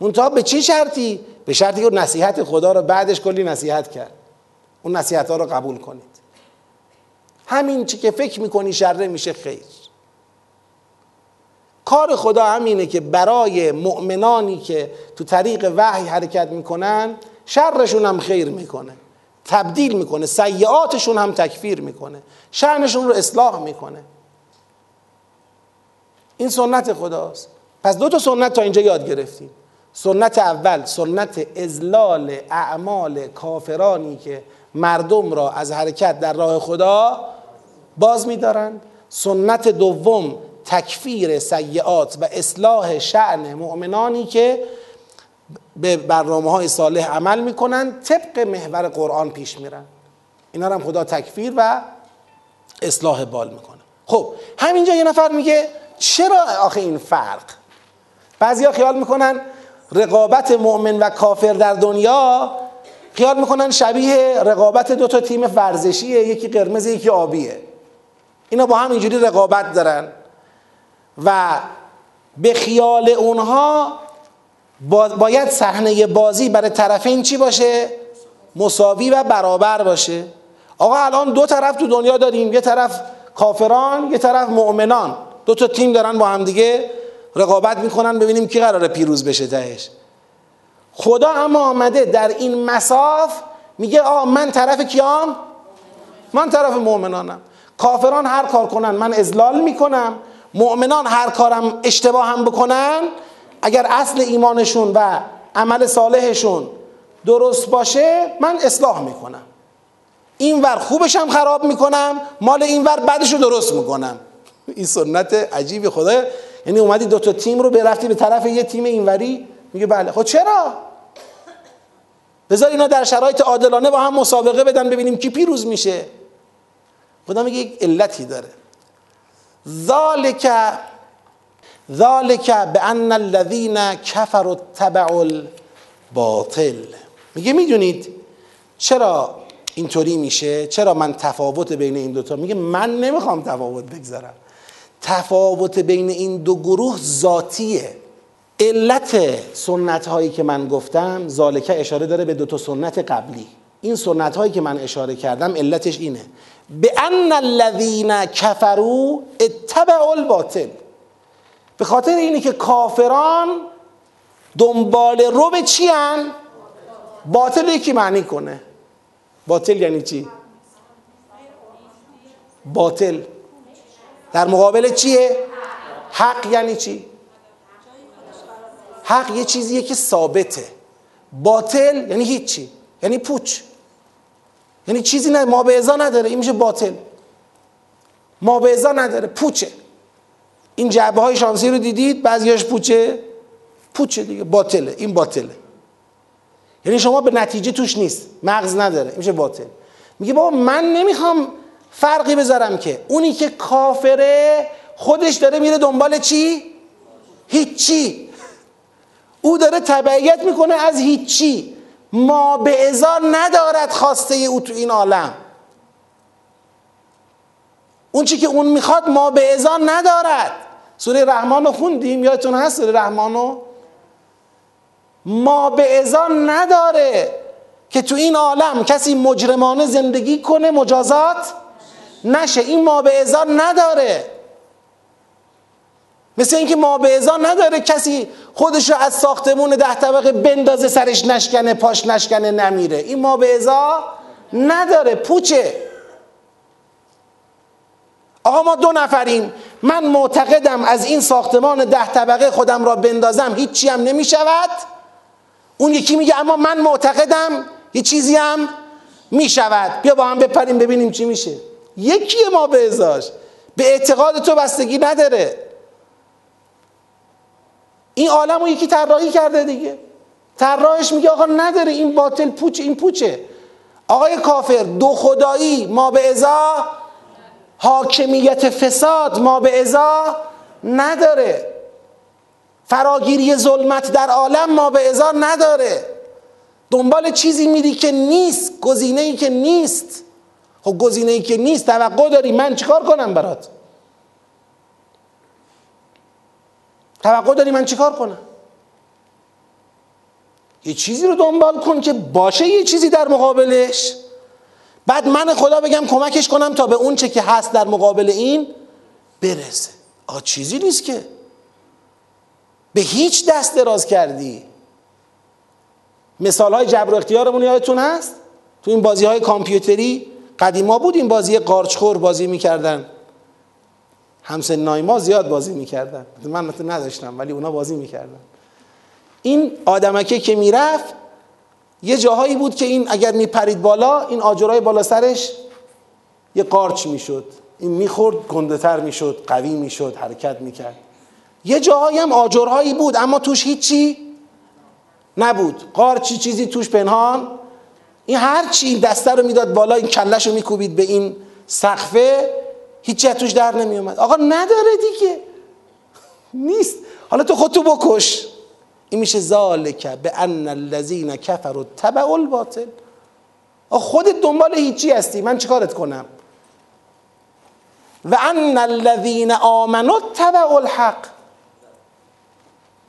منتها به چه شرطی؟ به شرطی که نصیحت خدا رو بعدش کلی نصیحت کرد. اون نصیحت ها رو قبول کنید. همین چی که فکر می‌کنی شره میشه خیر. کار خدا همینه که برای مؤمنانی که تو طریق وحی حرکت می‌کنن شرشون هم خیر می‌کنه. تبدیل می‌کنه سیعاتشون هم تکفیر می‌کنه شأنشون رو اصلاح می‌کنه. این سنت خداست. پس دو تا سنت تا اینجا یاد گرفتیم. سنت اول سنت ازلال اعمال کافرانی که مردم را از حرکت در راه خدا باز میدارند سنت دوم تکفیر سیعات و اصلاح شعن مؤمنانی که به برنامه های صالح عمل می‌کنن طبق محور قرآن پیش میرن. اینا هم خدا تکفیر و اصلاح بال می‌کنه. خب همینجا یه نفر میگه چرا آخه این فرق؟ بعضیا خیال می‌کنن رقابت مؤمن و کافر در دنیا خیال می‌کنن شبیه رقابت دو تا تیم ورزشیه یکی قرمز یکی آبیه. اینا با هم اینجوری رقابت دارن و به خیال اونها باید صحنه بازی برای طرفین چی باشه؟ مساوی و برابر باشه. آقا الان دو طرف تو دنیا داریم. یه طرف کافران یه طرف مؤمنان. دو تا تیم دارن با هم دیگه رقابت می‌کنن ببینیم کی قراره پیروز بشه تهش. خدا اما آمده در این مساف میگه آ من طرف کیام؟ من طرف مؤمنانم. کافران هر کار کنن من ازلال می‌کنم. مؤمنان هر کارم اشتباه هم بکنن اگر اصل ایمانشون و عمل صالحشون درست باشه من اصلاح می‌کنم. این ور خوبش خراب می‌کنم مال این ور بعدش رو درست می‌کنم. این سنت عجیب خدا. یعنی اومدی دو تا تیم رو برفتی به طرف یه تیم اینوری میگه بله. خب چرا؟ بذار اینا در شرایط عادلانه با هم مسابقه بدن ببینیم کی پیروز میشه. خدا میگه یک علتی داره. ذالک ذالک به ان الذین کفروا تبع الباطل. میگه می‌دونید چرا اینطوری میشه؟ چرا من تفاوت بین این دوتا میگه من نمی‌خوام تفاوت بگذارم. تفاوت بین این دو گروه ذاتیه. علت سنت هایی که من گفتم ذالکه اشاره داره به دو تا سنت قبلی. این سنت هایی که من اشاره کردم علتش اینه. به ان الذین کفروا اتبعوا الباطل. به خاطر اینه که کافران دنبال رو به چی هن؟ باطل یکی معنی کنه. باطل یعنی چی؟ باطل. در مقابل چیه؟ حق یعنی چی؟ حق یه چیزیه که ثابته. باطل یعنی هیچی. یعنی پوچ. یعنی چیزی نه ما به ازا نداره. این میشه باطل. ما به ازا نداره. پوچه. این جعبه های شانسی رو دیدید؟ بعضیاش پوچه. پوچه دیگه. باطله. این باطله. یعنی شما به نتیجه توش نیست. مغز نداره. میشه باطل. میگه بابا من نمی‌خوام فرقی بذارم که اونی که کافره خودش داره میره دنبال چی؟ هیچی. او داره تبعیت می‌کنه از هیچی. ما به ازار ندارد خواسته او تو این عالم. اون چی که اون می‌خواد ما به ازار ندارد. سوره رحمان رو خوندیم؟ یادتون هست سوره رحمان ما به ازار نداره که تو این عالم کسی مجرمانه زندگی کنه مجازات نشه. این ما به ازار نداره. مثل اینکه ما به ازار نداره کسی خودش رو از ساختمون ده طبقه بندازه سرش نشکنه پاش نشکنه نمیره. این ما به ازار نداره. پوچه. آقا ما دو نفریم. من معتقدم از این ساختمان ده طبقه خودم را بندازم هیچی هم نمی شود اون یکی میگه اما من معتقدم یه چیزی هم می شود بیا با هم بپریم ببینیم چی میشه. یکی ما به ازاش. به اعتقاد تو بستگی نداره. این عالم رو یکی طراحی کرده دیگه. طراحش میگه آقا نداره این باطل پوچ این پوچه. آقای کافر دو خدایی ما به ازا حاکمیت فساد ما به ازا نداره. فراگیری ظلمت در عالم ما به ازا نداره. دنبال چیزی میری که نیست گزینه ای که نیست. خب گزینه ای که نیست توقع داری. من چیکار کنم برات؟ توقع داری من چیکار کنم؟ یه چیزی رو دنبال کن که باشه یه چیزی در مقابلش. بعد من خدا بگم کمکش کنم تا به اون چه که هست در مقابل این برسه. آ چیزی نیست که. به هیچ دست دراز کردی. مثال های جبر و اختیارمون یادتون هست؟ تو این بازی های کامپیوتری قدیما بود این بازی قارچخور بازی می‌کردن. همسن نایما زیاد بازی می‌کردن. من نداشتم ولی اونا بازی می‌کردن. این آدمکه که می‌رفت یه جاهایی بود که این اگر میپرید بالا این آجرای بالا سرش یه قارچ می‌شد. این می‌خورد گندهتر می‌شد قوی می‌شد حرکت می‌کرد. یه جاهایی هم آجرهایی بود اما توش هیچی نبود. قارچی چیزی توش پنهان. این هر چی این دسته رو می‌داد بالا این کلش رو میکوبید به این سقفه هیچی توش در نمیومد آقا نداره دیگه. نیست. حالا تو خودتو بکش. این میشه ذالک به ان الذین کفروا تبع الباطل. خودت دنبال هیچی هستی؟ من چیکارت کنم؟ و ان الذین آمنوا تبع الحق.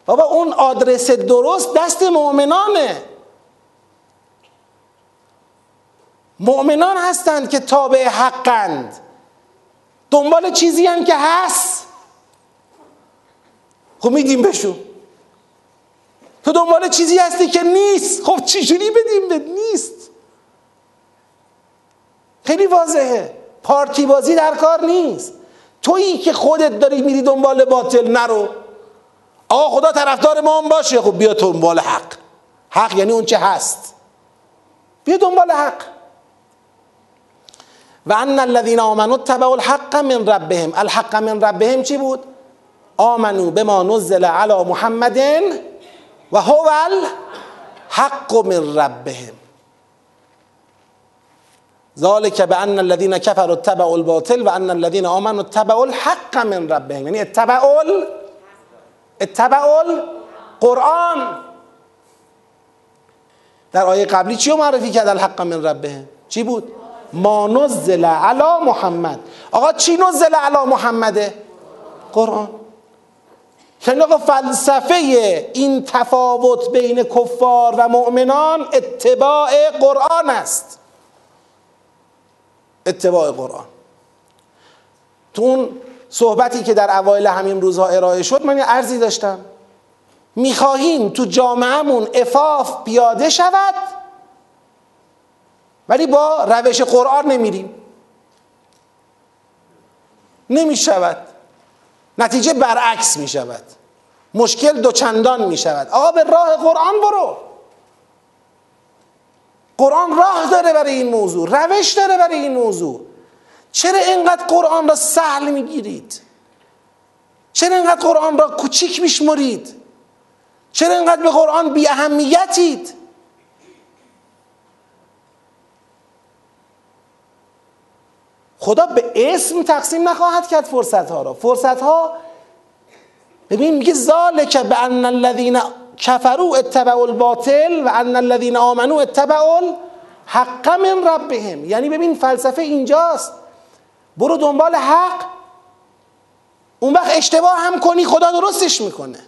بابا اون آدرس درست دست مؤمنانه. مؤمنان هستند که تابع حقند. دنبال چیزی هم که هست. خب میدیم بشون تو دنبال چیزی هستی که نیست. خب چجوری بدیم به نیست؟ خیلی واضحه. پارتی بازی در کار نیست. تویی که خودت داری میری دنبال باطل نرو. آقا خدا طرفدار ما هم باشه. خب بیا دنبال حق. حق یعنی اون چه هست. بیا دنبال حق. و ان الذين امنوا اتبعوا الحق من ربهم. الحق من ربهم چی بود؟ آمنو بما نزل على محمد و هو الحق من ربهم. ذلك بان الذين كفروا اتبعوا الباطل و ان الذين امنوا اتبعوا الحق من ربهم. یعنی اتبعوا اتبعوا القرآن در آیه قبلی چی معرفی کرد؟ الحق من ربهم. چی بود؟ ما نزل علی محمد. آقا چی نزل علی محمده؟ قرآن. آقا فلسفه این تفاوت بین کفار و مؤمنان اتباع قرآن است. اتباع قرآن. تو اون صحبتی که در اوایل همین روزها ارائه شد من یه عرضی داشتم. می‌خواهیم تو جامعهمون افاف پیاده شود ولی با روش قرآن نمیریم. نمی شود نتیجه برعکس می شود مشکل دوچندان می شود آقا به راه قرآن برو. قرآن راه داره برای این موضوع روش داره برای این موضوع. چرا اینقدر قرآن را سهل می‌گیرید؟ چرا اینقدر قرآن را کوچیک میشمرید؟ چرا اینقدر به قرآن بی اهمیتید خدا به اسم تقسیم نخواهد کرد فرصت ها را. فرصت ها ببین میگه ذالک به ان الذین کفروا اتبعوا الباطل و ان الذین آمنوا اتبعوا الحق من ربهم. یعنی ببین فلسفه اینجاست. برو دنبال حق. اون وقت اشتباه هم کنی خدا درستش می‌کنه.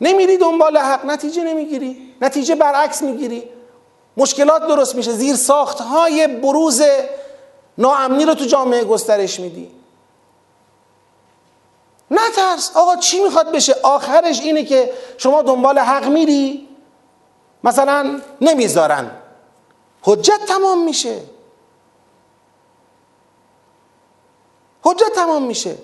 نمیری دنبال حق نتیجه نمی‌گیری. نتیجه برعکس می‌گیری. مشکلات درست میشه. زیر ساخت های بروز ناامنی رو تو جامعه گسترش میدی. نترس. آقا چی می‌خواد بشه؟ آخرش اینه که شما دنبال حق میری. مثلا نمی‌ذارن. حجت تمام میشه. حجت تمام میشه.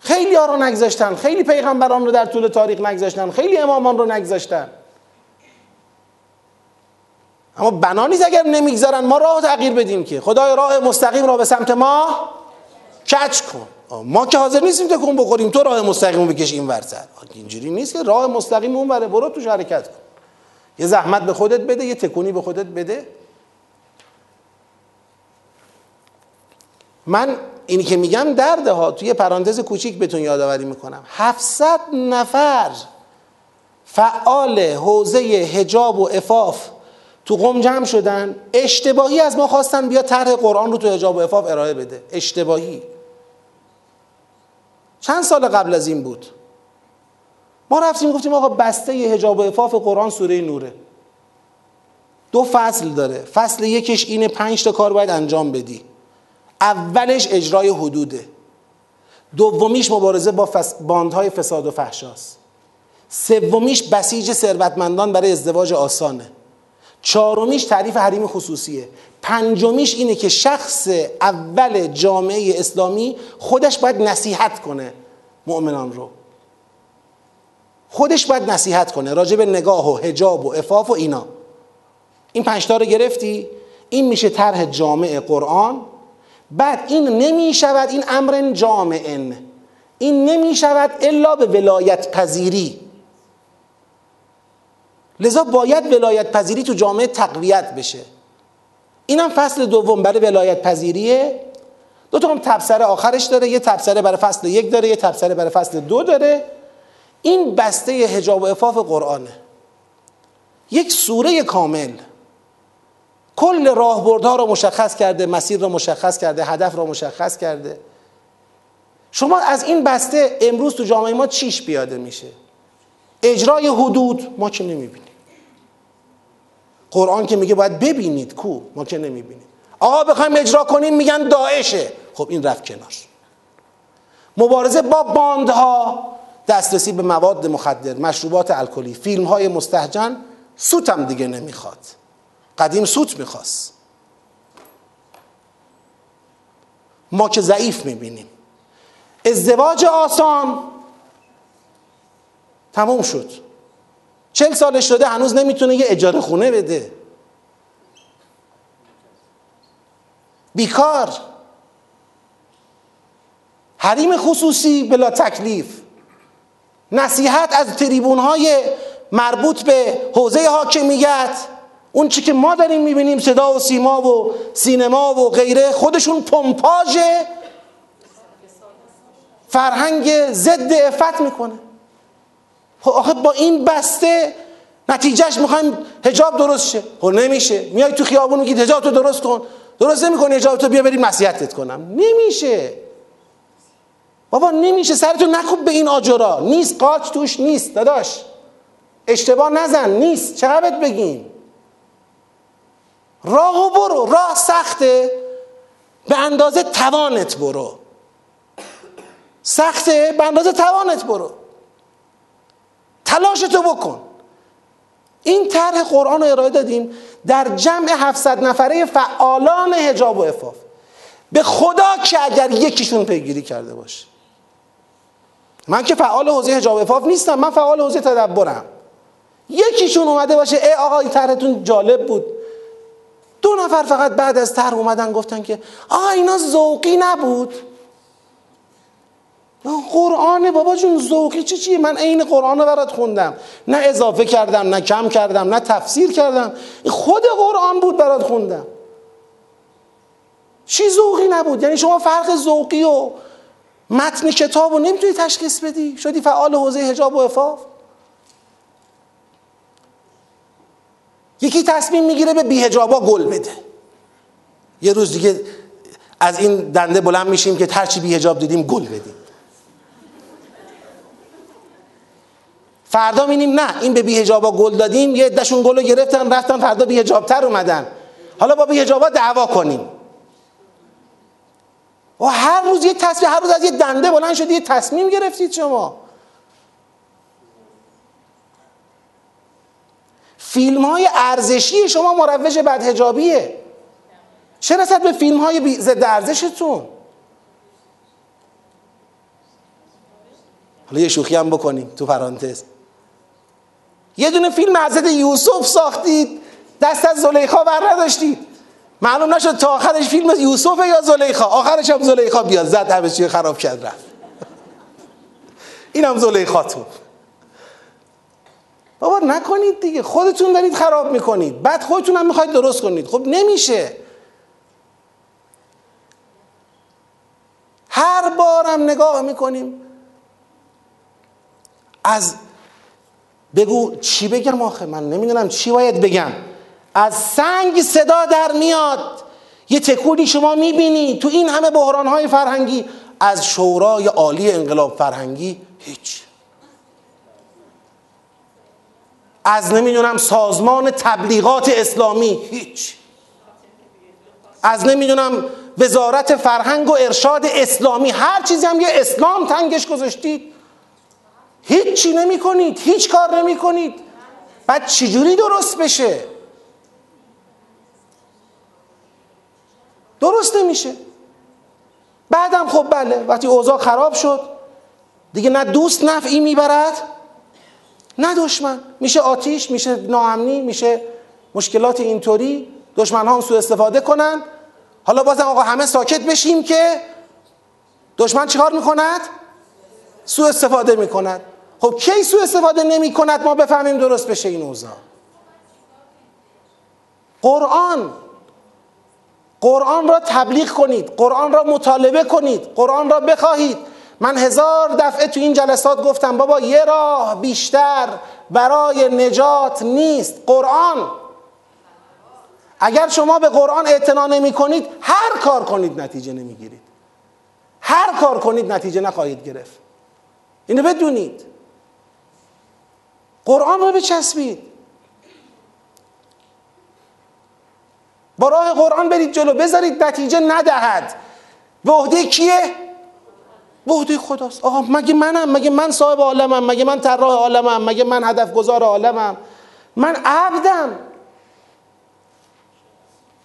خیلی ها رو نگذاشتن. خیلی پیغمبران رو در طول تاریخ نگذاشتن. خیلی امامان رو نگذاشتن. اما بنا نیست اگر نمی‌گذارن. ما راه تغییر بدیم که. خدای راه مستقیم را به سمت ما کچ کن. ما که حاضر نیستیم تکون بخوریم. تو راه مستقیم بکش این ورسر اینجوری نیست که راه مستقیم اون بره برو توش حرکت کن. یه زحمت به خودت بده یه تکونی به خودت بده. من اینی که میگم درده ها. توی پرانتز کوچیک بهتون یادآوری می‌کنم. 700 نفر فعال حوزه هجاب و افاف تو قم جمع شدن. اشتباهی از ما خواستن بیا طرح قرآن رو تو هجاب و افاف ارائه بده. اشتباهی. چند سال قبل از این بود. ما رفتیم گفتیم آقا بسته هجاب و افاف قرآن سوره نوره. دو فصل داره. فصل یکش اینه پنج تا کار باید انجام بدی. اولش اجرای حدوده. دومیش مبارزه با فس... باندهای فساد و فحشاست. سومیش بسیج ثروتمندان برای ازدواج آسانه. چهارمیش تعریف حریم خصوصیه. پنجمیش اینه که شخص اول جامعه اسلامی خودش باید نصیحت کنه مؤمنان رو. خودش باید نصیحت کنه راجع به نگاه و حجاب و افاف و اینا. این پنجتا رو گرفتی؟ این میشه طرح جامع قرآن. بعد این نمی شود این امر جامع. این نمی شود الا به ولایت پذیری. لذا باید ولایت پذیری تو جامعه تقویت بشه. اینم فصل دوم برای ولایت پذیریه دو تا هم تبصره آخرش داره یه تبصره برای فصل یک داره یه تبصره برای فصل دو داره. این بسته هجاب و افاف قرآنه. یک سوره کامل. کل راهبردها رو مشخص کرده مسیر رو مشخص کرده هدف رو مشخص کرده. شما از این بسته امروز تو جامعه ما چیش بیاده میشه؟ اجرای حدود ما که نمی‌بینیم؟ قرآن که میگه باید ببینید کو ما که نمی‌بینیم. آقا بخوایم اجرا کنیم میگن داعشه. خب این رفت کنار. مبارزه با باندها دسترسی به مواد مخدر مشروبات الکلی فیلم های مستهجن سوتم دیگه نمی‌خواد. قدیم سوت می‌خواست. ما که ضعیف می‌بینیم. ازدواج آسان تموم شد. چل سالش شده هنوز نمی‌تونه یه اجاره خونه بده. بیکار. حریم خصوصی بلا تکلیف. نصیحت از تریبون های مربوط به حوزه حاکمیت. اون چی که ما داریم می‌بینیم صدا و سیما و سینما و غیره خودشون پمپاژ فرهنگ ضد افت می‌کنه. آخه با این بسته نتیجهش می‌خوایم هجاب درست شه. خب نمیشه. میای تو خیابون میگید هجاب تو درست کن. درست نمی‌کنی هجاب تو بیا بریم نصیحتت کنم. نمیشه. بابا نمیشه. سرتو نکوب به این آجرا. نیست. قاچ توش نیست. داداش. اشتباه نزن. نیست. چقدر بگیم؟ راه و برو. راه سخته. به اندازه توانت برو. سخته. به اندازه توانت برو. تلاشتو بکن. این طرح قرآن رو ارائه دادیم در جمع 700 نفره فعالان هجاب و افاف به خدا که اگر یکیشون پیگیری کرده باشه. من که فعال حوزه هجاب افاف نیستم من فعال حوزه تدبرم. یکیشون اومده باشه ای آقا این طرحتون جالب بود. دو نفر فقط بعد از طرح اومدن گفتن که آقا اینا ذوقی نبود. قرآن بابا جون ذوقی چه چیه؟ من عین قرآن رو برات خوندم. نه اضافه کردم نه کم کردم نه تفسیر کردم. خود قرآن بود برات خوندم. چی ذوقی نبود؟ یعنی شما فرق ذوقی و متن کتاب رو نمی‌تونی تشخیص بدی؟ شدی فعال حوزه حجاب و افاف یکی تصمیم می‌گیره به بیهجابا گل بده. یه روز دیگه از این دنده بلند میشیم که هرچی بیهجاب دیدیم گل بدیم. فردا می‌بینیم نه این به بیهجابا گل دادیم یه عدهشون گل رو گرفتن رفتن فردا بیهجابتر اومدن. حالا با بیهجابا دعوا کنیم. و هر روز یه تصمیم هر روز از یه دنده بلند شدی یه تصمیم گرفتید شما. فیلم های ارزشی شما مروج بدهجابیه چه رسد به فیلم های ضد ارزشتون؟ حالا یه شوخی هم بکنیم تو پرانتز. یه دونه فیلم حضرت یوسف ساختید. دست از زلیخا بر نداشتید. معلوم نشد تا آخرش فیلم یوسف یا زلیخا. آخرش هم زلیخا بیاد. زد همه چی خراب کرد رفت. این هم زلیخاتون. بابا نکنید دیگه. خودتون دارید خراب می‌کنید. بعد خودتون هم می‌خواید درست کنید. خب نمیشه. هر بارم نگاه می‌کنیم از بگو چی بگم آخه؟ من نمی‌دونم چی باید بگم. از سنگ صدا در میاد. یه تکونی شما می‌بینی. تو این همه بحرانهای فرهنگی از شورای عالی انقلاب فرهنگی هیچ. از نمی‌دونم سازمان تبلیغات اسلامی هیچ. از نمی‌دونم وزارت فرهنگ و ارشاد اسلامی. هر چیزی هم یه اسلام تنگش گذاشتید هیچی نمی کنید هیچ کار نمی کنید بعد چجوری درست بشه؟ درست نمیشه. بعدم خب بله وقتی اوضاع خراب شد دیگه نه دوست نفعی می‌برد نه دشمن. میشه آتیش میشه ناامنی میشه مشکلات اینطوری. دشمن ها هم سو استفاده کنن. حالا بازم آقا همه ساکت بشیم که دشمن چیکار می‌کند؟ سو استفاده می‌کند. خب کی سو استفاده نمی کند؟ ما بفهمیم درست بشه این اوضاع. قرآن. قرآن را تبلیغ کنید. قرآن را مطالبه کنید. قرآن را بخواهید. من هزار دفعه تو این جلسات گفتم بابا یه راه بیشتر برای نجات نیست. قرآن. اگر شما به قرآن اعتنا نمی کنید هر کار کنید نتیجه نمی‌گیرید هر کار کنید نتیجه نخواهید گرفت. اینو بدونید. قرآن رو بچسبید. با راه قرآن برید جلو بذارید نتیجه ندهد. به عهده کیه؟ به عهده خداست. آقا مگه منم؟ مگه من صاحب عالمم؟ مگه من طراح عالمم؟ مگه من هدف گذار عالمم؟ من عبدم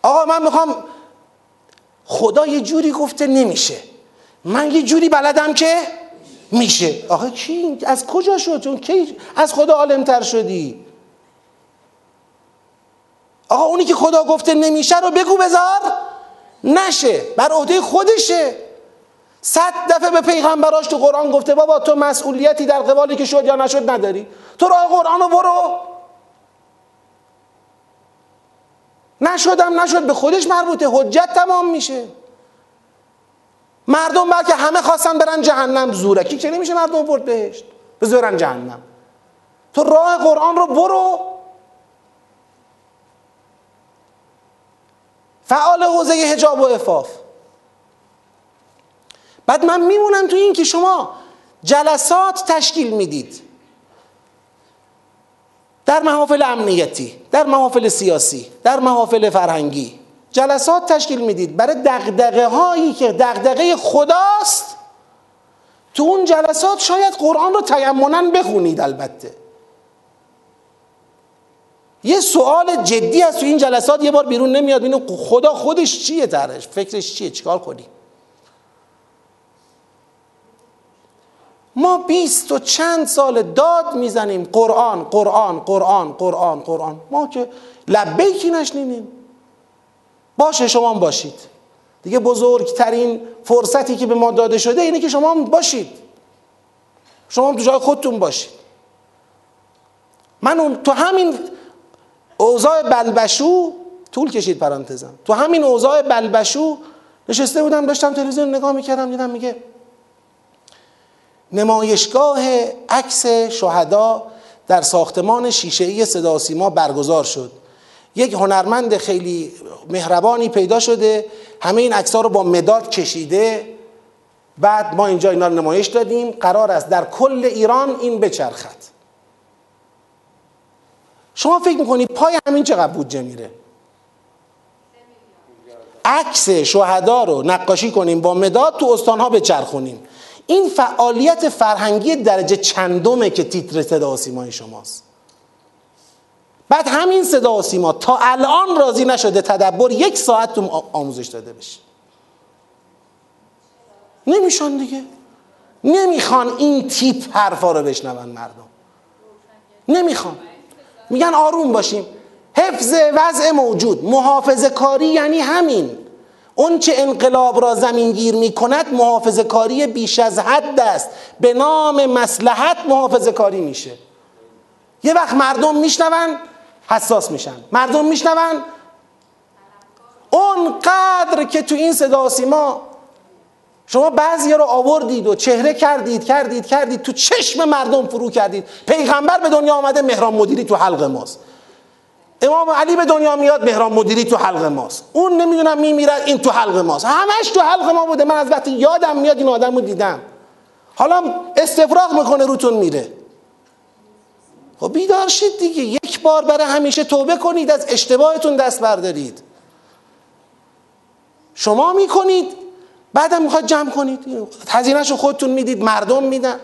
آقا من می‌خوام خدا یه جوری گفته نمیشه. من یه جوری بلدم که میشه. آقا کی از کجا شد؟ چون کی از خدا عالمتر شدی. آقا اونی که خدا گفته نمیشه رو بگو بذار. نشه. بر عهده خودشه. صد دفعه به پیغمبراش تو قرآن گفته بابا تو مسئولیتی در قبالی که شد یا نشد نداری. تو راه قرآن رو برو. نشدم نشد. به خودش مربوطه. حجت تمام میشه. مردم بلکه همه خواستن برن جهنم. زورکی که نمیشه مردم برد بهشت؟ بذارن جهنم. تو راه قرآن رو برو. فعال حوزه هجاب و افاف بعد من میمونم تو این که شما جلسات تشکیل می‌دید. در محافل امنیتی در محافل سیاسی در محافل فرهنگی. جلسات تشکیل می‌دید. برای دقدقه هایی که دقدقه خداست تو اون جلسات شاید قرآن رو تیمنا بخونید البته. یه سوال جدی از تو این جلسات یه بار بیرون نمیاد اینو خدا خودش چیه درش؟ فکرش چیه؟ چیکار کنی ما بیست و چند سال داد می‌زنیم قرآن قرآن قرآن قرآن قرآن. ما که لبیکی نشنیدیم. باشه شما هم باشید. دیگه بزرگترین فرصتی که به ما داده شده اینه که شما هم باشید. شما هم تو جای خودتون باشید. من اون تو همین اوضاع بلبشو طول کشید پرانتزم. تو همین اوضاع بلبشو نشسته بودم داشتم تلویزیون نگاه می‌کردم دیدم میگه نمایشگاه عکس شهدا در ساختمان شیشه صدا سیما برگزار شد. یک هنرمند خیلی مهربانی پیدا شده. همه این عکس رو با مداد کشیده. بعد ما اینجا اینا رو نمایش دادیم. قرار است در کل ایران این بچرخد. شما فکر می‌کنید پای همین چقدر بودجه میره؟ عکس شهدا رو نقاشی کنیم با مداد تو استانها بچرخونیم. این فعالیت فرهنگی درجه چندمه که تیتر صدا سیمای شماست. بعد همین صدا و سیما تا الان راضی نشده تدبر یک ساعت تو آموزش داده بشه. نمیشان دیگه. نمی‌خوان این تیپ حرفا رو بشنون مردم. نمی‌خوان. میگن آروم باشیم. حفظ وضع موجود. محافظ کاری یعنی همین. اون چه انقلاب را زمینگیر می کند محافظ کاری بیش از حد است. به نام مسلحت محافظ کاری میشه. یه وقت مردم میشنون حساس میشن. مردم میشنون اون قدر که تو این صدا سیما شما بعضی رو آوردید و چهره کردید کردید کردید تو چشم مردم فرو کردید. پیغمبر به دنیا آمده مهران مدیری تو حلق ماست. امام علی به دنیا میاد مهران مدیری تو حلق ماست. اون نمی‌دونم میمیرد این تو حلق ماست. همش تو حلق ما بوده. من از وقتی یادم میاد این آدم رو دیدم. حالا استفراغ می‌کنه روتون میره. خب بیدار شید دیگه. یک بار برای همیشه توبه کنید از اشتباهتون دست بردارید. شما می‌کنید بعدم می‌خواد جمع کنید. هزینهشو خودتون می‌دید مردم میدن.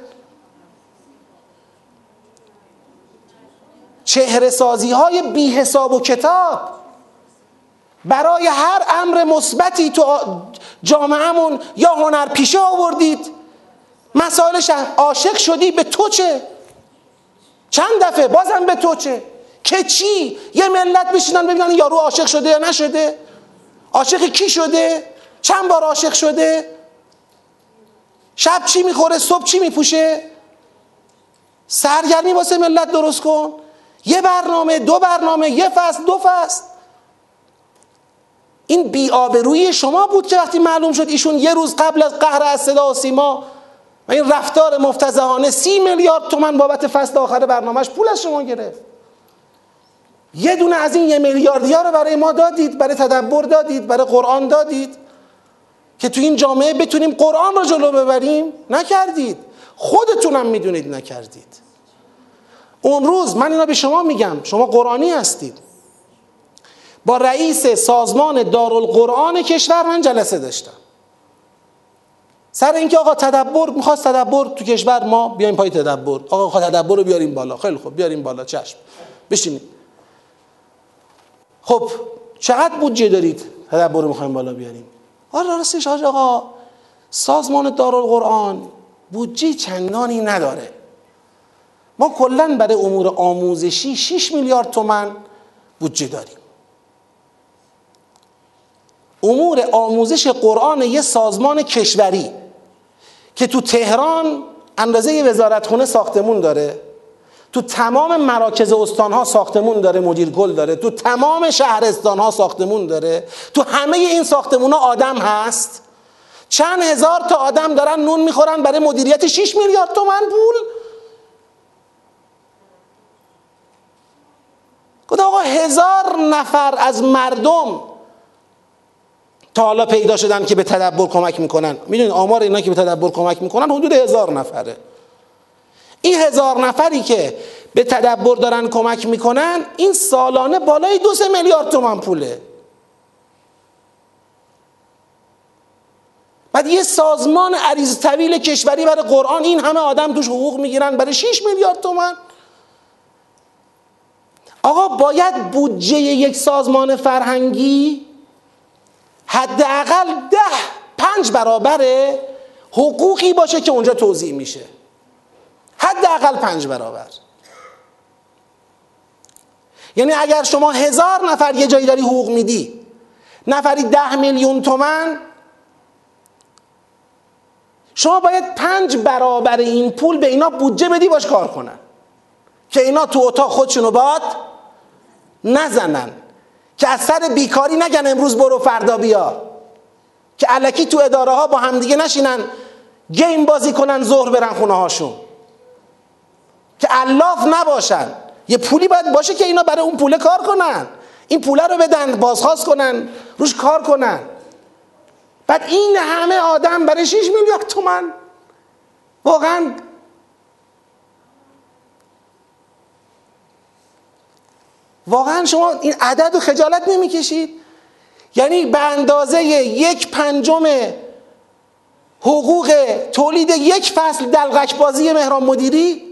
چهره سازی های بی حساب و کتاب برای هر امر مثبتی تو جامعهمون یا هنر پیشه آوردید. مسائل عاشق شدی به تو چه؟ چند دفعه؟ بازم به تو چه؟ که چی؟ یه ملت بشینن ببینن یارو عاشق شده یا نشده. عاشق کی شده؟ چند بار عاشق شده؟ شب چی می‌خوره؟ صبح چی میپوشه؟ سرگرمی واسه ملت درست کن. یه برنامه دو برنامه یه فصل دو فصل. این بیآبرویی شما بود که وقتی معلوم شد ایشون یه روز قبل از قهر از صدا و سیما و این رفتار مفتزهانه سی میلیارد تومن بابت فصل آخر برنامهش پول از شما گرفت. یه دونه از این یه میلیاردی ها رو برای ما دادید برای تدبر دادید برای قرآن دادید که تو این جامعه بتونیم قرآن رو جلو ببریم. نکردید. خودتونم می‌دونید نکردید. اون روز من اینا به شما میگم شما قرآنی هستید. با رئیس سازمان دارالقرآن کشور من جلسه داشتم. سر اینکه آقا تدبر می‌خواست تدبر تو کشور ما بیایم پای تدبر. آقا تدبر رو بیاریم بالا. خیلی خوب بیاریم بالا چشم. بشینید خب چقدر بودجه دارید؟ تدبر رو می‌خوایم بالا بیاریم. آره راستش آقا سازمان دارالقرآن بودجه چندانی نداره. ما کلا برای امور آموزشی 6 میلیارد تومن بودجه داریم. امور آموزش قرآن یه سازمان کشوری که تو تهران اندازه وزارتخونه ساختمون داره. تو تمام مراکز استانها ساختمون داره مدیر گل داره. تو تمام شهرستانها ساختمون داره. تو همه این ساختمون ها آدم هست. چند هزار تا آدم دارن نون می‌خورن برای مدیریت 6 میلیارد تومن پول. گفت آقا هزار نفر از مردم تا حالا پیدا شدن که به تدبر کمک می‌کنن. می‌دونید آمار اینا که به تدبر کمک می‌کنن حدود هزار نفره. این هزار نفری که به تدبر دارن کمک می‌کنن این سالانه بالای دو سه میلیارد تومن پوله. بعد یه سازمان عریض طویل کشوری برای قرآن این همه آدم توش حقوق می‌گیرن برای 6 میلیارد تومن آقا باید بودجه یک سازمان فرهنگی حداقل ده پنج برابر حقوقی باشه که اونجا توضیح میشه. حداقل پنج برابر. یعنی اگر شما هزار نفر یه جایی داری حقوق میدی نفری ده میلیون تومن شما باید پنج برابر این پول به اینا بودجه بدی باش کار کنن. که اینا تو اتاق خودشونو باد نزنن. که از سر بیکاری نگن امروز برو فردا بیا. که علکی تو اداره ها با همدیگه نشینن گیم بازی کنن ظهر برن خونه هاشون. که الاف نباشن. یه پولی باید باشه که اینا برای اون پوله کار کنن. این پوله رو بدن بازخواست کنن روش کار کنن. بعد این همه آدم برای 6 میلیارد تومن واقعا واقعا شما این عدد رو خجالت نمی‌کشید؟ یعنی به اندازه یک پنجم حقوق تولید یک فصل دلغک بازی مهران مدیری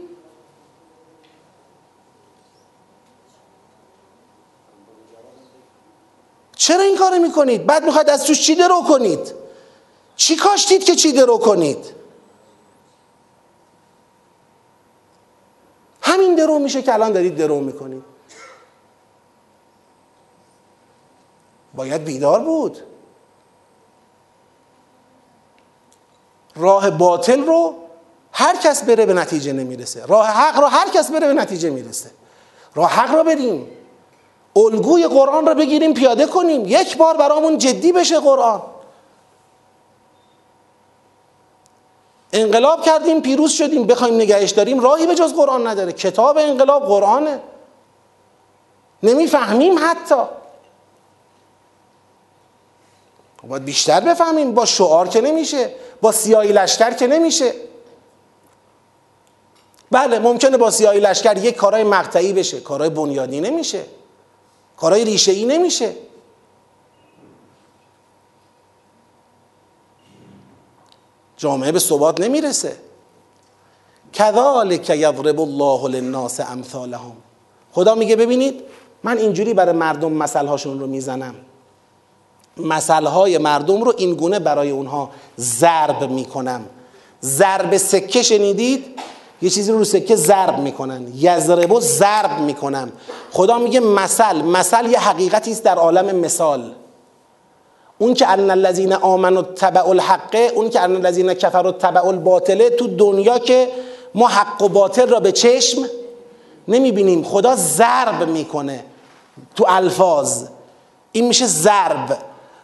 چرا این کار می‌کنید؟ بعد می‌خواید از توش چی درو کنید؟ چی کاشتید که چی درو کنید؟ همین درو میشه که الان دارید درو می‌کنید باید بیدار بود راه باطل رو هر کس بره به نتیجه نمی‌رسه راه حق رو هر کس بره به نتیجه می‌رسه راه حق رو بریم الگوی قرآن رو بگیریم پیاده کنیم. یک بار برامون جدی بشه قرآن. انقلاب کردیم پیروز شدیم بخوایم نگهش داریم. راهی به جز قرآن نداره. کتاب انقلاب قرآنه. نمی‌فهمیم حتی. باید بیشتر بفهمیم. با شعار که نمیشه با سیاهی لشکر که نمیشه. بله ممکنه با سیاهی لشکر یک کارهای مقطعی بشه. کارهای بنیادی نمیشه. کارهای ریشه ای نمیشه. جامعه به ثبات نمی‌رسه. کذالک یضرب الله للناس امثالهم. خدا میگه ببینید من اینجوری برای مردم مثلهاشون رو می‌زنم. مثلهای مردم رو اینگونه برای اونها ضرب می‌کنم. ضرب سکه شنیدید؟ یه چیزی رو سکه ضرب می‌کنن. یضربو ضرب می‌کنم خدا میگه مثل. مثل یه حقیقتی است در عالم مثال. اون که ان الذین آمنوا تبع الحقه اون که ان الذین کفروا تبع الباطله تو دنیا که ما حق و باطل را به چشم نمی‌بینیم. خدا ضرب می‌کنه تو الفاظ. این میشه ضرب.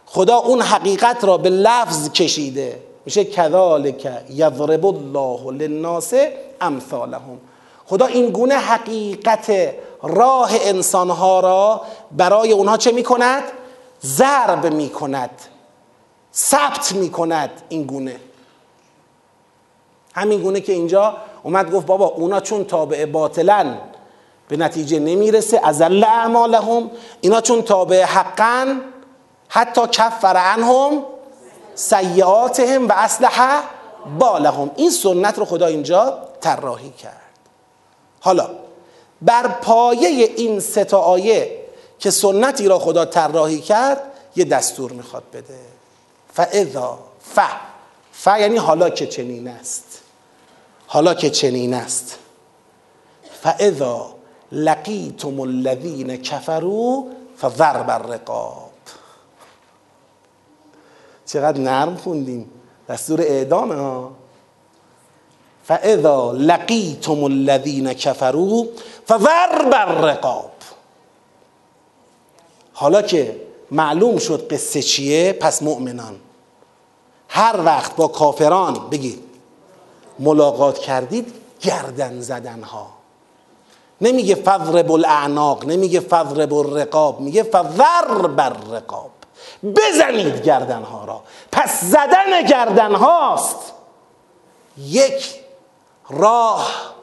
خدا اون حقیقت را به لفظ کشیده. میشه کذالک یضرب الله للناس امثالهم. خدا این گونه حقیقت راه انسانها را برای اونها چه می‌کند؟ ضرب می‌کند ثبت می‌کند این گونه. همین گونه که اینجا اومد گفت بابا اونا چون تابع باطلن به نتیجه نمی‌رسه. ازل اعمالهم اینا چون تابع حقن حتی کفر عنهم سیعاتهم و اصلح بالهم. این سنت رو خدا اینجا طراحی کرد. حالا بر پایه این سه تا آیه که سنتی را خدا طراحی کرد یه دستور می‌خواد بده. فاذا ف. ف یعنی حالا که چنین است. حالا که چنین است. فاذا لقیتم الذین کفروا فضرب الرقاب. چقدر نرم خوندیم. دستور اعدامه ها فاذا لقیتم الذین کفروا فضرب الرقاب. حالا که معلوم شد قصه چیه پس مؤمنان هر وقت با کافران بگید ملاقات کردید گردن زدن ها نمیگه فضرب الاعناق نمیگه فضرب الرقاب میگه فضرب الرقاب. بزنید گردن ها را. پس زدن گردن هاست یک راه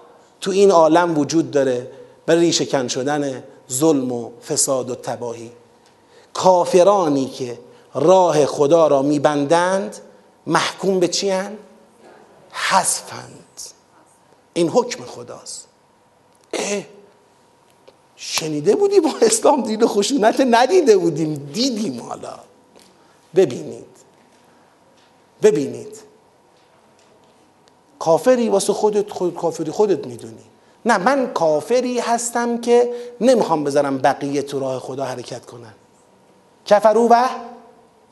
تو این عالم وجود داره برای ریشه شدن ظلم و فساد و تباهی. کافرانی که راه خدا را میبندند محکوم به چی هن؟ حذفند. این حکم خداست. شنیده بودی با اسلام دین خشونت ندیده بودیم. دیدیم حالا. ببینید. ببینید. کافری واسه خودت خود کافری خودت می‌دونی. نه من کافری هستم که نمی‌خوام بذارم بقیه تو راه خدا حرکت کنن. کفرو و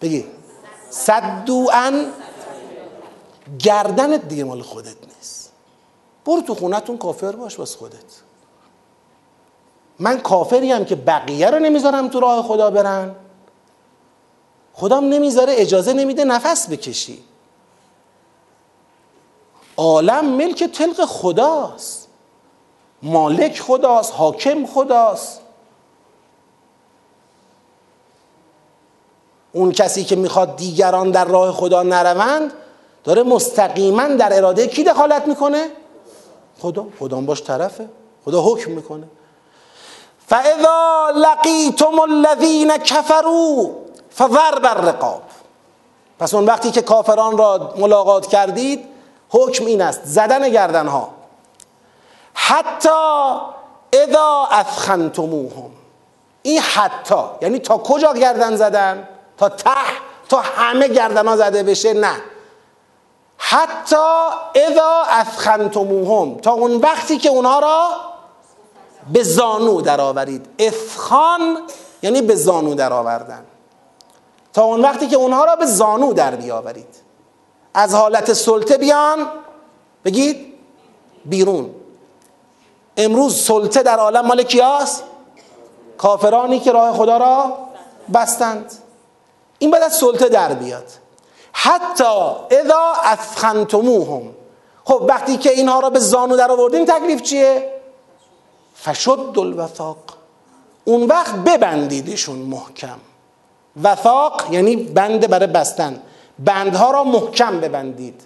بگی. صدو ان گردنت دیگه مال خودت نیست. برو تو خونتون کافر باش واسه خودت. من کافری هم که بقیه رو نمی‌ذارم تو راه خدا برن. خدام نمی‌ذاره اجازه نمیده نفس بکشی. عالم ملک تلق خداست. مالک خداست حاکم خداست. اون کسی که می‌خواد دیگران در راه خدا نروند داره مستقیما در اراده کی دخالت می‌کنه؟ خدا. خدا باش طرفه. خدا حکم می‌کنه. فاذا لقیتم الذین کفروا فضرب الرقاب. پس اون وقتی که کافران را ملاقات کردید حکم این است زدن گردن ها حتی اذا اثخنتموهم. این حتی یعنی تا کجا گردن زدن؟ تا ته تا همه گردن ها زده بشه؟ نه. حتی اذا اثخنتموهم تا اون وقتی که اونها را به زانو درآورید. اثخان یعنی به زانو درآوردن. تا اون وقتی که اونها را به زانو در بیاورید. از حالت سلطه بیان بگید بیرون. امروز سلطه در عالم مال کیاست؟ کافرانی که راه خدا را بستند. این باید از سلطه در بیاد. حتی اذا اثخنتموهم. خب وقتی که اینها را به زانو در آوردیم تکلیف چیه؟ فشد الوثاق. اون وقت ببندیدشون محکم. وثاق یعنی بند برای بستن. بندها را محکم ببندید.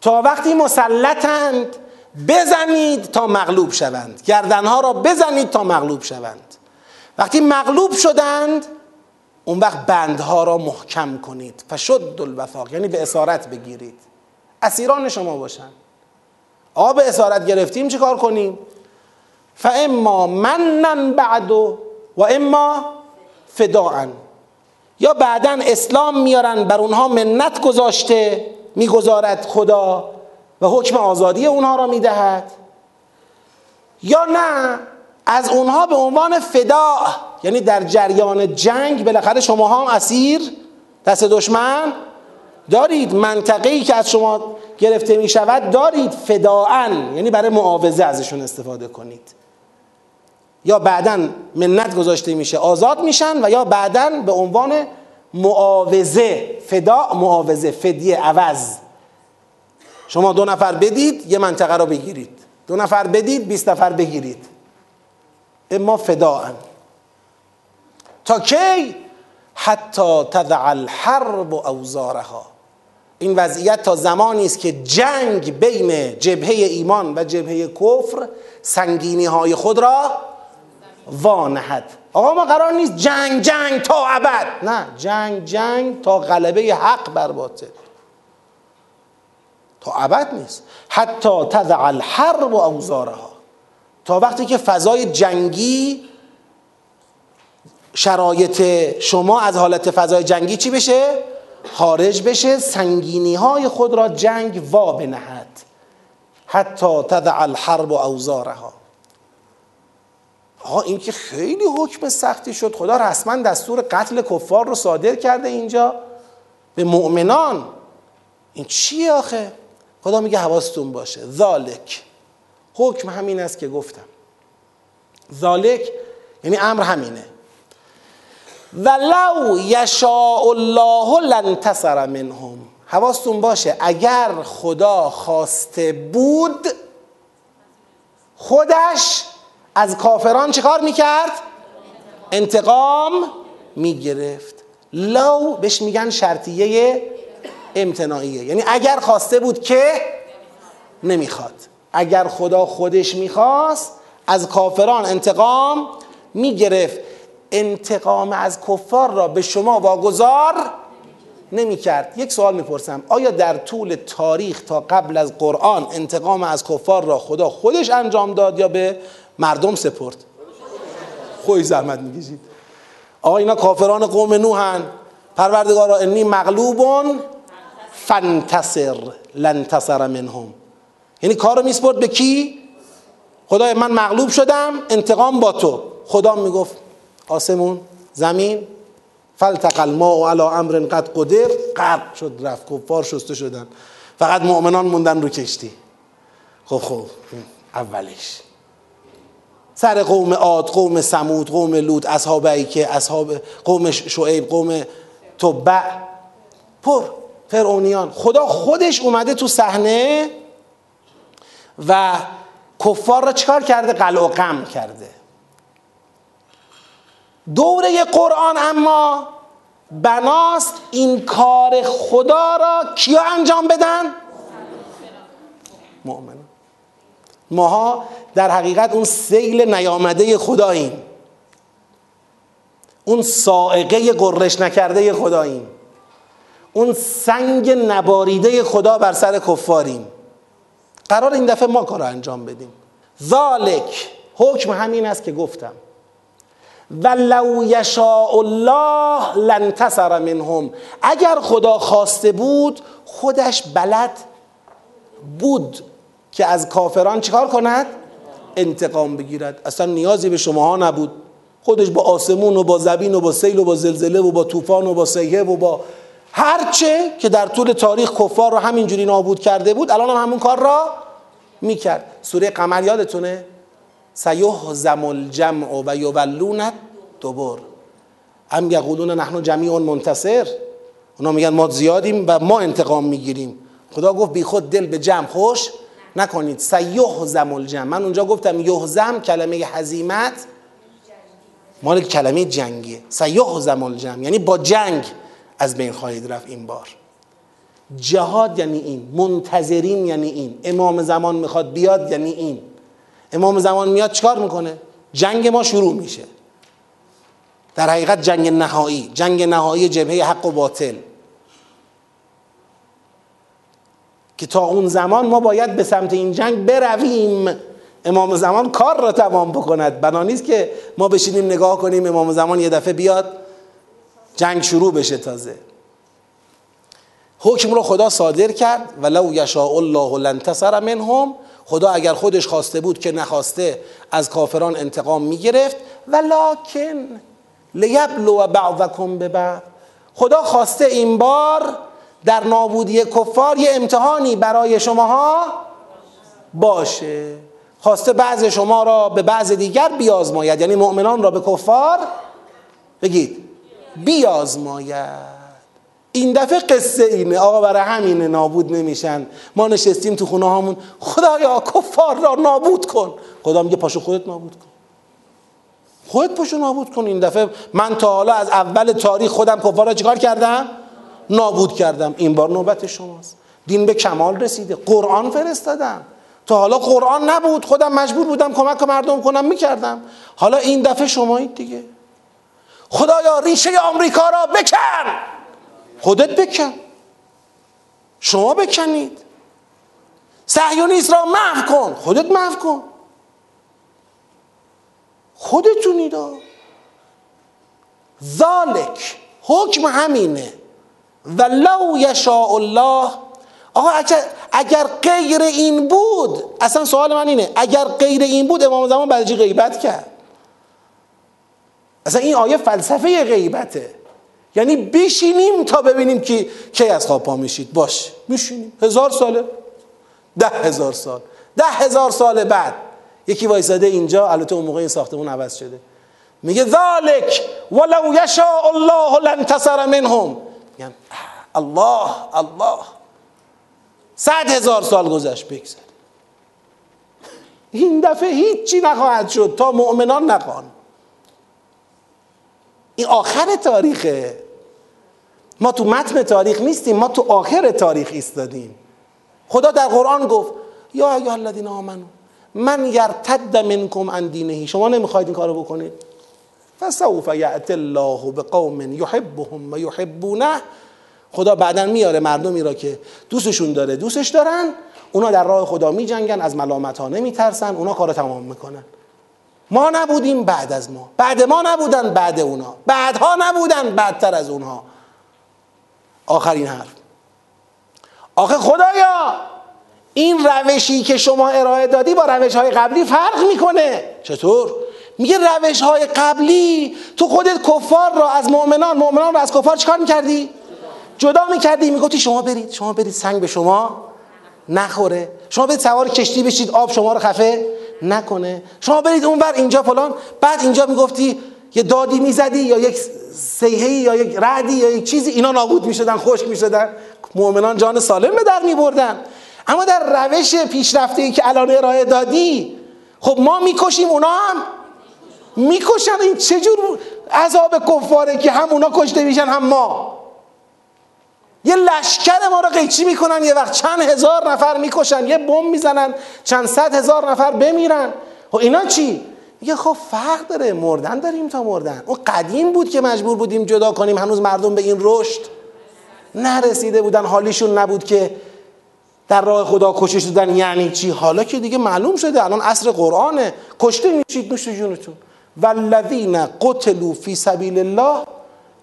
تا وقتی مسلطند بزنید تا مغلوب شوند. گردنها را بزنید تا مغلوب شوند. وقتی مغلوب شدند اون وقت بندها را محکم کنید. فشد الوثاق یعنی به اسارت بگیرید. اسیران شما باشن. به اسارت گرفتیم چه کار کنیم؟ فاما منن بعد و اما فداعا یا بعدا اسلام میارن بر اونها منت گذاشته می‌گذارد خدا و حکم آزادی اونها را می‌دهد. یا نه از اونها به عنوان فدا یعنی در جریان جنگ بالاخره شما هم اسیر دست دشمن دارید. منطقه ای که از شما گرفته می شود دارید فداعن یعنی برای معاوضه ازشون استفاده کنید. یا بعدا منت گذاشته میشه آزاد میشن و یا بعدا به عنوان معاوضه فدا معاوضه فدیه عوض. شما دو نفر بدید یه منطقه رو بگیرید. دو نفر بدید 20 نفر بگیرید. اما فداعن تا کی؟ حتی تضع الحرب اوزارها. این وضعیت تا زمانی است که جنگ بین جبهه ایمان و جبهه کفر سنگینی های خود را وانهد. آقا ما قرار نیست جنگ جنگ تا ابد. نه جنگ جنگ تا غلبه حق بر باطل. تا ابد نیست. حتی تضع الحرب و اوزارها. تا وقتی که فضای جنگی شرایط شما از حالت فضای جنگی چی بشه؟ خارج بشه سنگینی های خود را جنگ وا بنهد. حتی تضع الحرب و اوزارها. آقا این که خیلی حکم سختی شد. خدا رسما دستور قتل کفار رو صادر کرده اینجا. به مؤمنان. این چیه آخه؟ خدا میگه حواستون باشه. ذالک. حکم همین است که گفتم. ذالک یعنی امر همینه. ولو یشاء الله لانتصر منهم. حواستون باشه اگر خدا خواسته بود خودش از کافران چه کار می‌کرد؟ انتقام می‌گرفت. لو بهش میگن شرطیه امتناعیه. یعنی اگر خواسته بود که نمی‌خواد. اگر خدا خودش می‌خواست از کافران انتقام می‌گرفت. انتقام از کفار را به شما واگذار نمی‌کرد. یک سوال می‌پرسم. آیا در طول تاریخ تا قبل از قرآن انتقام از کفار را خدا خودش انجام داد یا به مردم سپرد؟ خوی زحمت می‌کشید. آقا اینا کافران قوم نوحن پروردگارا انی مغلوبون فانتصر لنتصر منهم. یعنی کار رو میسپرد به کی؟ خدای من مغلوب شدم انتقام با تو. خدا می‌گفت آسمون زمین. فلتق الماء علی امر قد قدر. غرق شد رفت. کفار شسته شدن. فقط مؤمنان موندن رو کشتی. خب خب. اولش. سر قوم عاد قوم سمود قوم لود اصحاب ایکه اصحاب قوم شعیب قوم تبع پر. فرعونیان. خدا خودش اومده تو صحنه و کفار را چکار کرده؟ قلع و قم کرده. دوره قرآن اما بناست این کار خدا را کیا انجام بدن؟ مؤمن ماها در حقیقت اون سیل نیامده خداییم. اون سائقه قررش نکرده خداییم. اون سنگ نباریده خدا بر سر کفاریم. قرار این دفعه ما کار انجام بدیم. ذالک. حکم همین است که گفتم. و لو یشاء الله لانتصر منهم. اگر خدا خواسته بود خودش بلد بود که از کافران چیکار کند؟ انتقام بگیرد. اصلا نیازی به شماها نبود. خودش با آسمون و با زبین و با سیل و با زلزله و با طوفان و با سیه و با هرچه که در طول تاریخ کفار رو همینجوری نابود کرده بود الان هم همون کار را می‌کرد. سوره قمر یادتونه؟ سیهزم الجمع و یولون دوبر هم یقولون نحن جمیع منتصر. اونا میگن ما زیادیم و ما انتقام می‌گیریم. خدا گفت بی خود دل به جمع خوش نکنید. سیهزم الجمع. من اونجا گفتم یهزم کلمه حزیمت مال کلمه جنگیه. سیهزم الجمع. یعنی با جنگ از بین خواهید رفت این بار. جهاد یعنی این. منتظرین یعنی این. امام زمان می‌خواد بیاد یعنی این. امام زمان میاد چکار می‌کنه؟ جنگ ما شروع میشه. در حقیقت جنگ نهایی جنگ نهایی جبهه حق و باطل. که تا اون زمان ما باید به سمت این جنگ برویم. امام زمان کار را تمام بکند. بنا نیست که ما بشینیم نگاه کنیم امام زمان یه دفعه بیاد جنگ شروع بشه تازه. حکم رو خدا صادر کرد. ولو یشاء الله لانتصر منهم خدا اگر خودش خواسته بود که نخواسته از کافران انتقام می‌گرفت ولکن لیبلو بعضکم به بعض. خدا خواسته این بار در نابودی کفار یه امتحانی برای شماها باشه. خواسته بعض شما را به بعض دیگر بیازماید. یعنی مؤمنان را به کفار بگید بیازماید. این دفعه قصه اینه. آقا برای همینه نابود نمیشن. ما نشستیم تو خونه هامون. خدایا کفار را نابود کن. خدا میگه پاشو خودت نابود کن. خودت پاشو نابود کن این دفعه. من تا حالا از اول تاریخ خودم کفار را چیکار کردم؟ نابود کردم. این بار نوبت شماست. دین به کمال رسیده. قرآن فرستادم. تا حالا قرآن نبود. خودم مجبور بودم کمک مردم کنم. می‌کردم. حالا این دفعه شمایید دیگه. خدایا ریشه آمریکا را بکن! خودت بکن. شما بکنید. صهیونیست را محو کن. خودت محو کن. خودتونید ذالک. حکم همینه. و لو یشاء الله. آقا اگر, غیر این بود اصلا سوال من اینه. اگر غیر این بود امام زمان بعد غیبت کرد؟ اصلا این آیه فلسفه غیبته. یعنی بشینیم تا ببینیم که کی از خواب پا میشید. باش. میشینیم هزار ساله. ده هزار سال. ده هزار سال بعد. یکی وایساده اینجا البته اون موقع این ساختمون عوض شده. میگه ذالک ولو یشاء الله لانتصر منهم. میگن الله الله. صد هزار سال گذشت بگذر. این دفعه هیچی نخواهد شد تا مؤمنان نخوان. این آخر تاریخه. ما تو متن تاریخ نیستیم ما تو آخر تاریخ ایستادیم. خدا در قرآن گفت یا ایها الذین آمنو من یرتد منکم عن دینه شما نمی‌خواید این کارو بکنید؟ فسوف یأت الله بقوم یحبهم و یحبونه. خدا بعدا میاره مردمی را که دوستشون داره دوستش دارن. اونا در راه خدا میجنگن از ملامت ها نمیترسن. اونا کار تمام می‌کنن. ما نبودیم بعد از ما. بعد ما نبودن بعد اونا. بعدها نبودن بعدتر از اونها. آخرین حرف. آخه خدایا این روشی که شما ارائه دادی با روش های قبلی فرق می‌کنه. چطور؟ میگه روش های قبلی تو خودت کفار را از مؤمنان مؤمنان را از کفار چکار می‌کردی؟ جدا می‌کردی. می‌گفتی شما برید شما برید سنگ به شما نخوره. شما برید سوار کشتی بشید آب شما رو خفه. نکنه. شما برید اونور اینجا فلان بعد اینجا می‌گفتی یه دادی می‌زدی یا یک سیهی یا یک رعدی یا یک چیزی اینا نابود می‌شدن خشک می‌شدن. مؤمنان جان سالم به در میبردن. اما در روش پیشرفته ای که الان ارائه دادی خب ما می‌کشیم اونا هم. می‌کشن. این چجور عذاب کفاره که هم اونا کشته میشن هم ما. یه لشکر ما رو قیچی می‌کنن یه وقت چند هزار نفر می‌کشن یه بم می‌زنن چند صد هزار نفر بمیرن. خب اینا چی؟ میگه خب فرق داره مردن داریم تا مردن. اون قدیم بود که مجبور بودیم جدا کنیم هنوز مردم به این رشد نرسیده بودن حالیشون نبود که در راه خدا کشش دادن. یعنی چی؟ حالا که دیگه معلوم شده الان عصر قرآنه. کشته میشید نوش جونتون. والذین قتلوا فی سبیل الله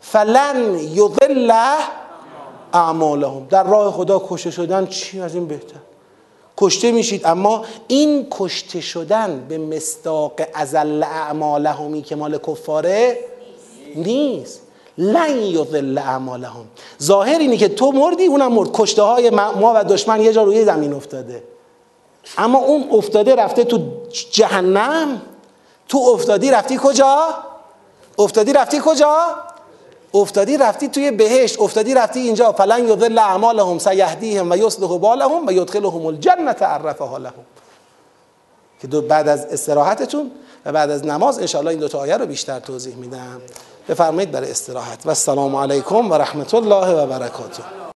فلن یضل اعمالهم. در راه خدا کشته شدن چی؟ از این بهتر. کشته میشید اما این کشته شدن به مستاق ازل اعمالهمی که مال کفاره نیست. لن یضل اعمالهم. ظاهر اینه که تو مردی اونم مرد. کشته های ما و دشمن یه جا روی زمین افتاده. اما اون افتاده رفته تو جهنم. تو افتادی رفتی کجا؟ افتادی رفتی کجا؟ افتادی رفتی توی بهشت افتادی رفتی اینجا. فلن یضل اعمالهم سیهدیهم و یصلح بالهم و یدخلهم الجنه عرفها لهم. که دو بعد از استراحتتون و بعد از نماز انشاءالله این دو تا آیه رو بیشتر توضیح میدم. بفرمایید برای استراحت. و السلام علیکم و رحمت الله و برکاته.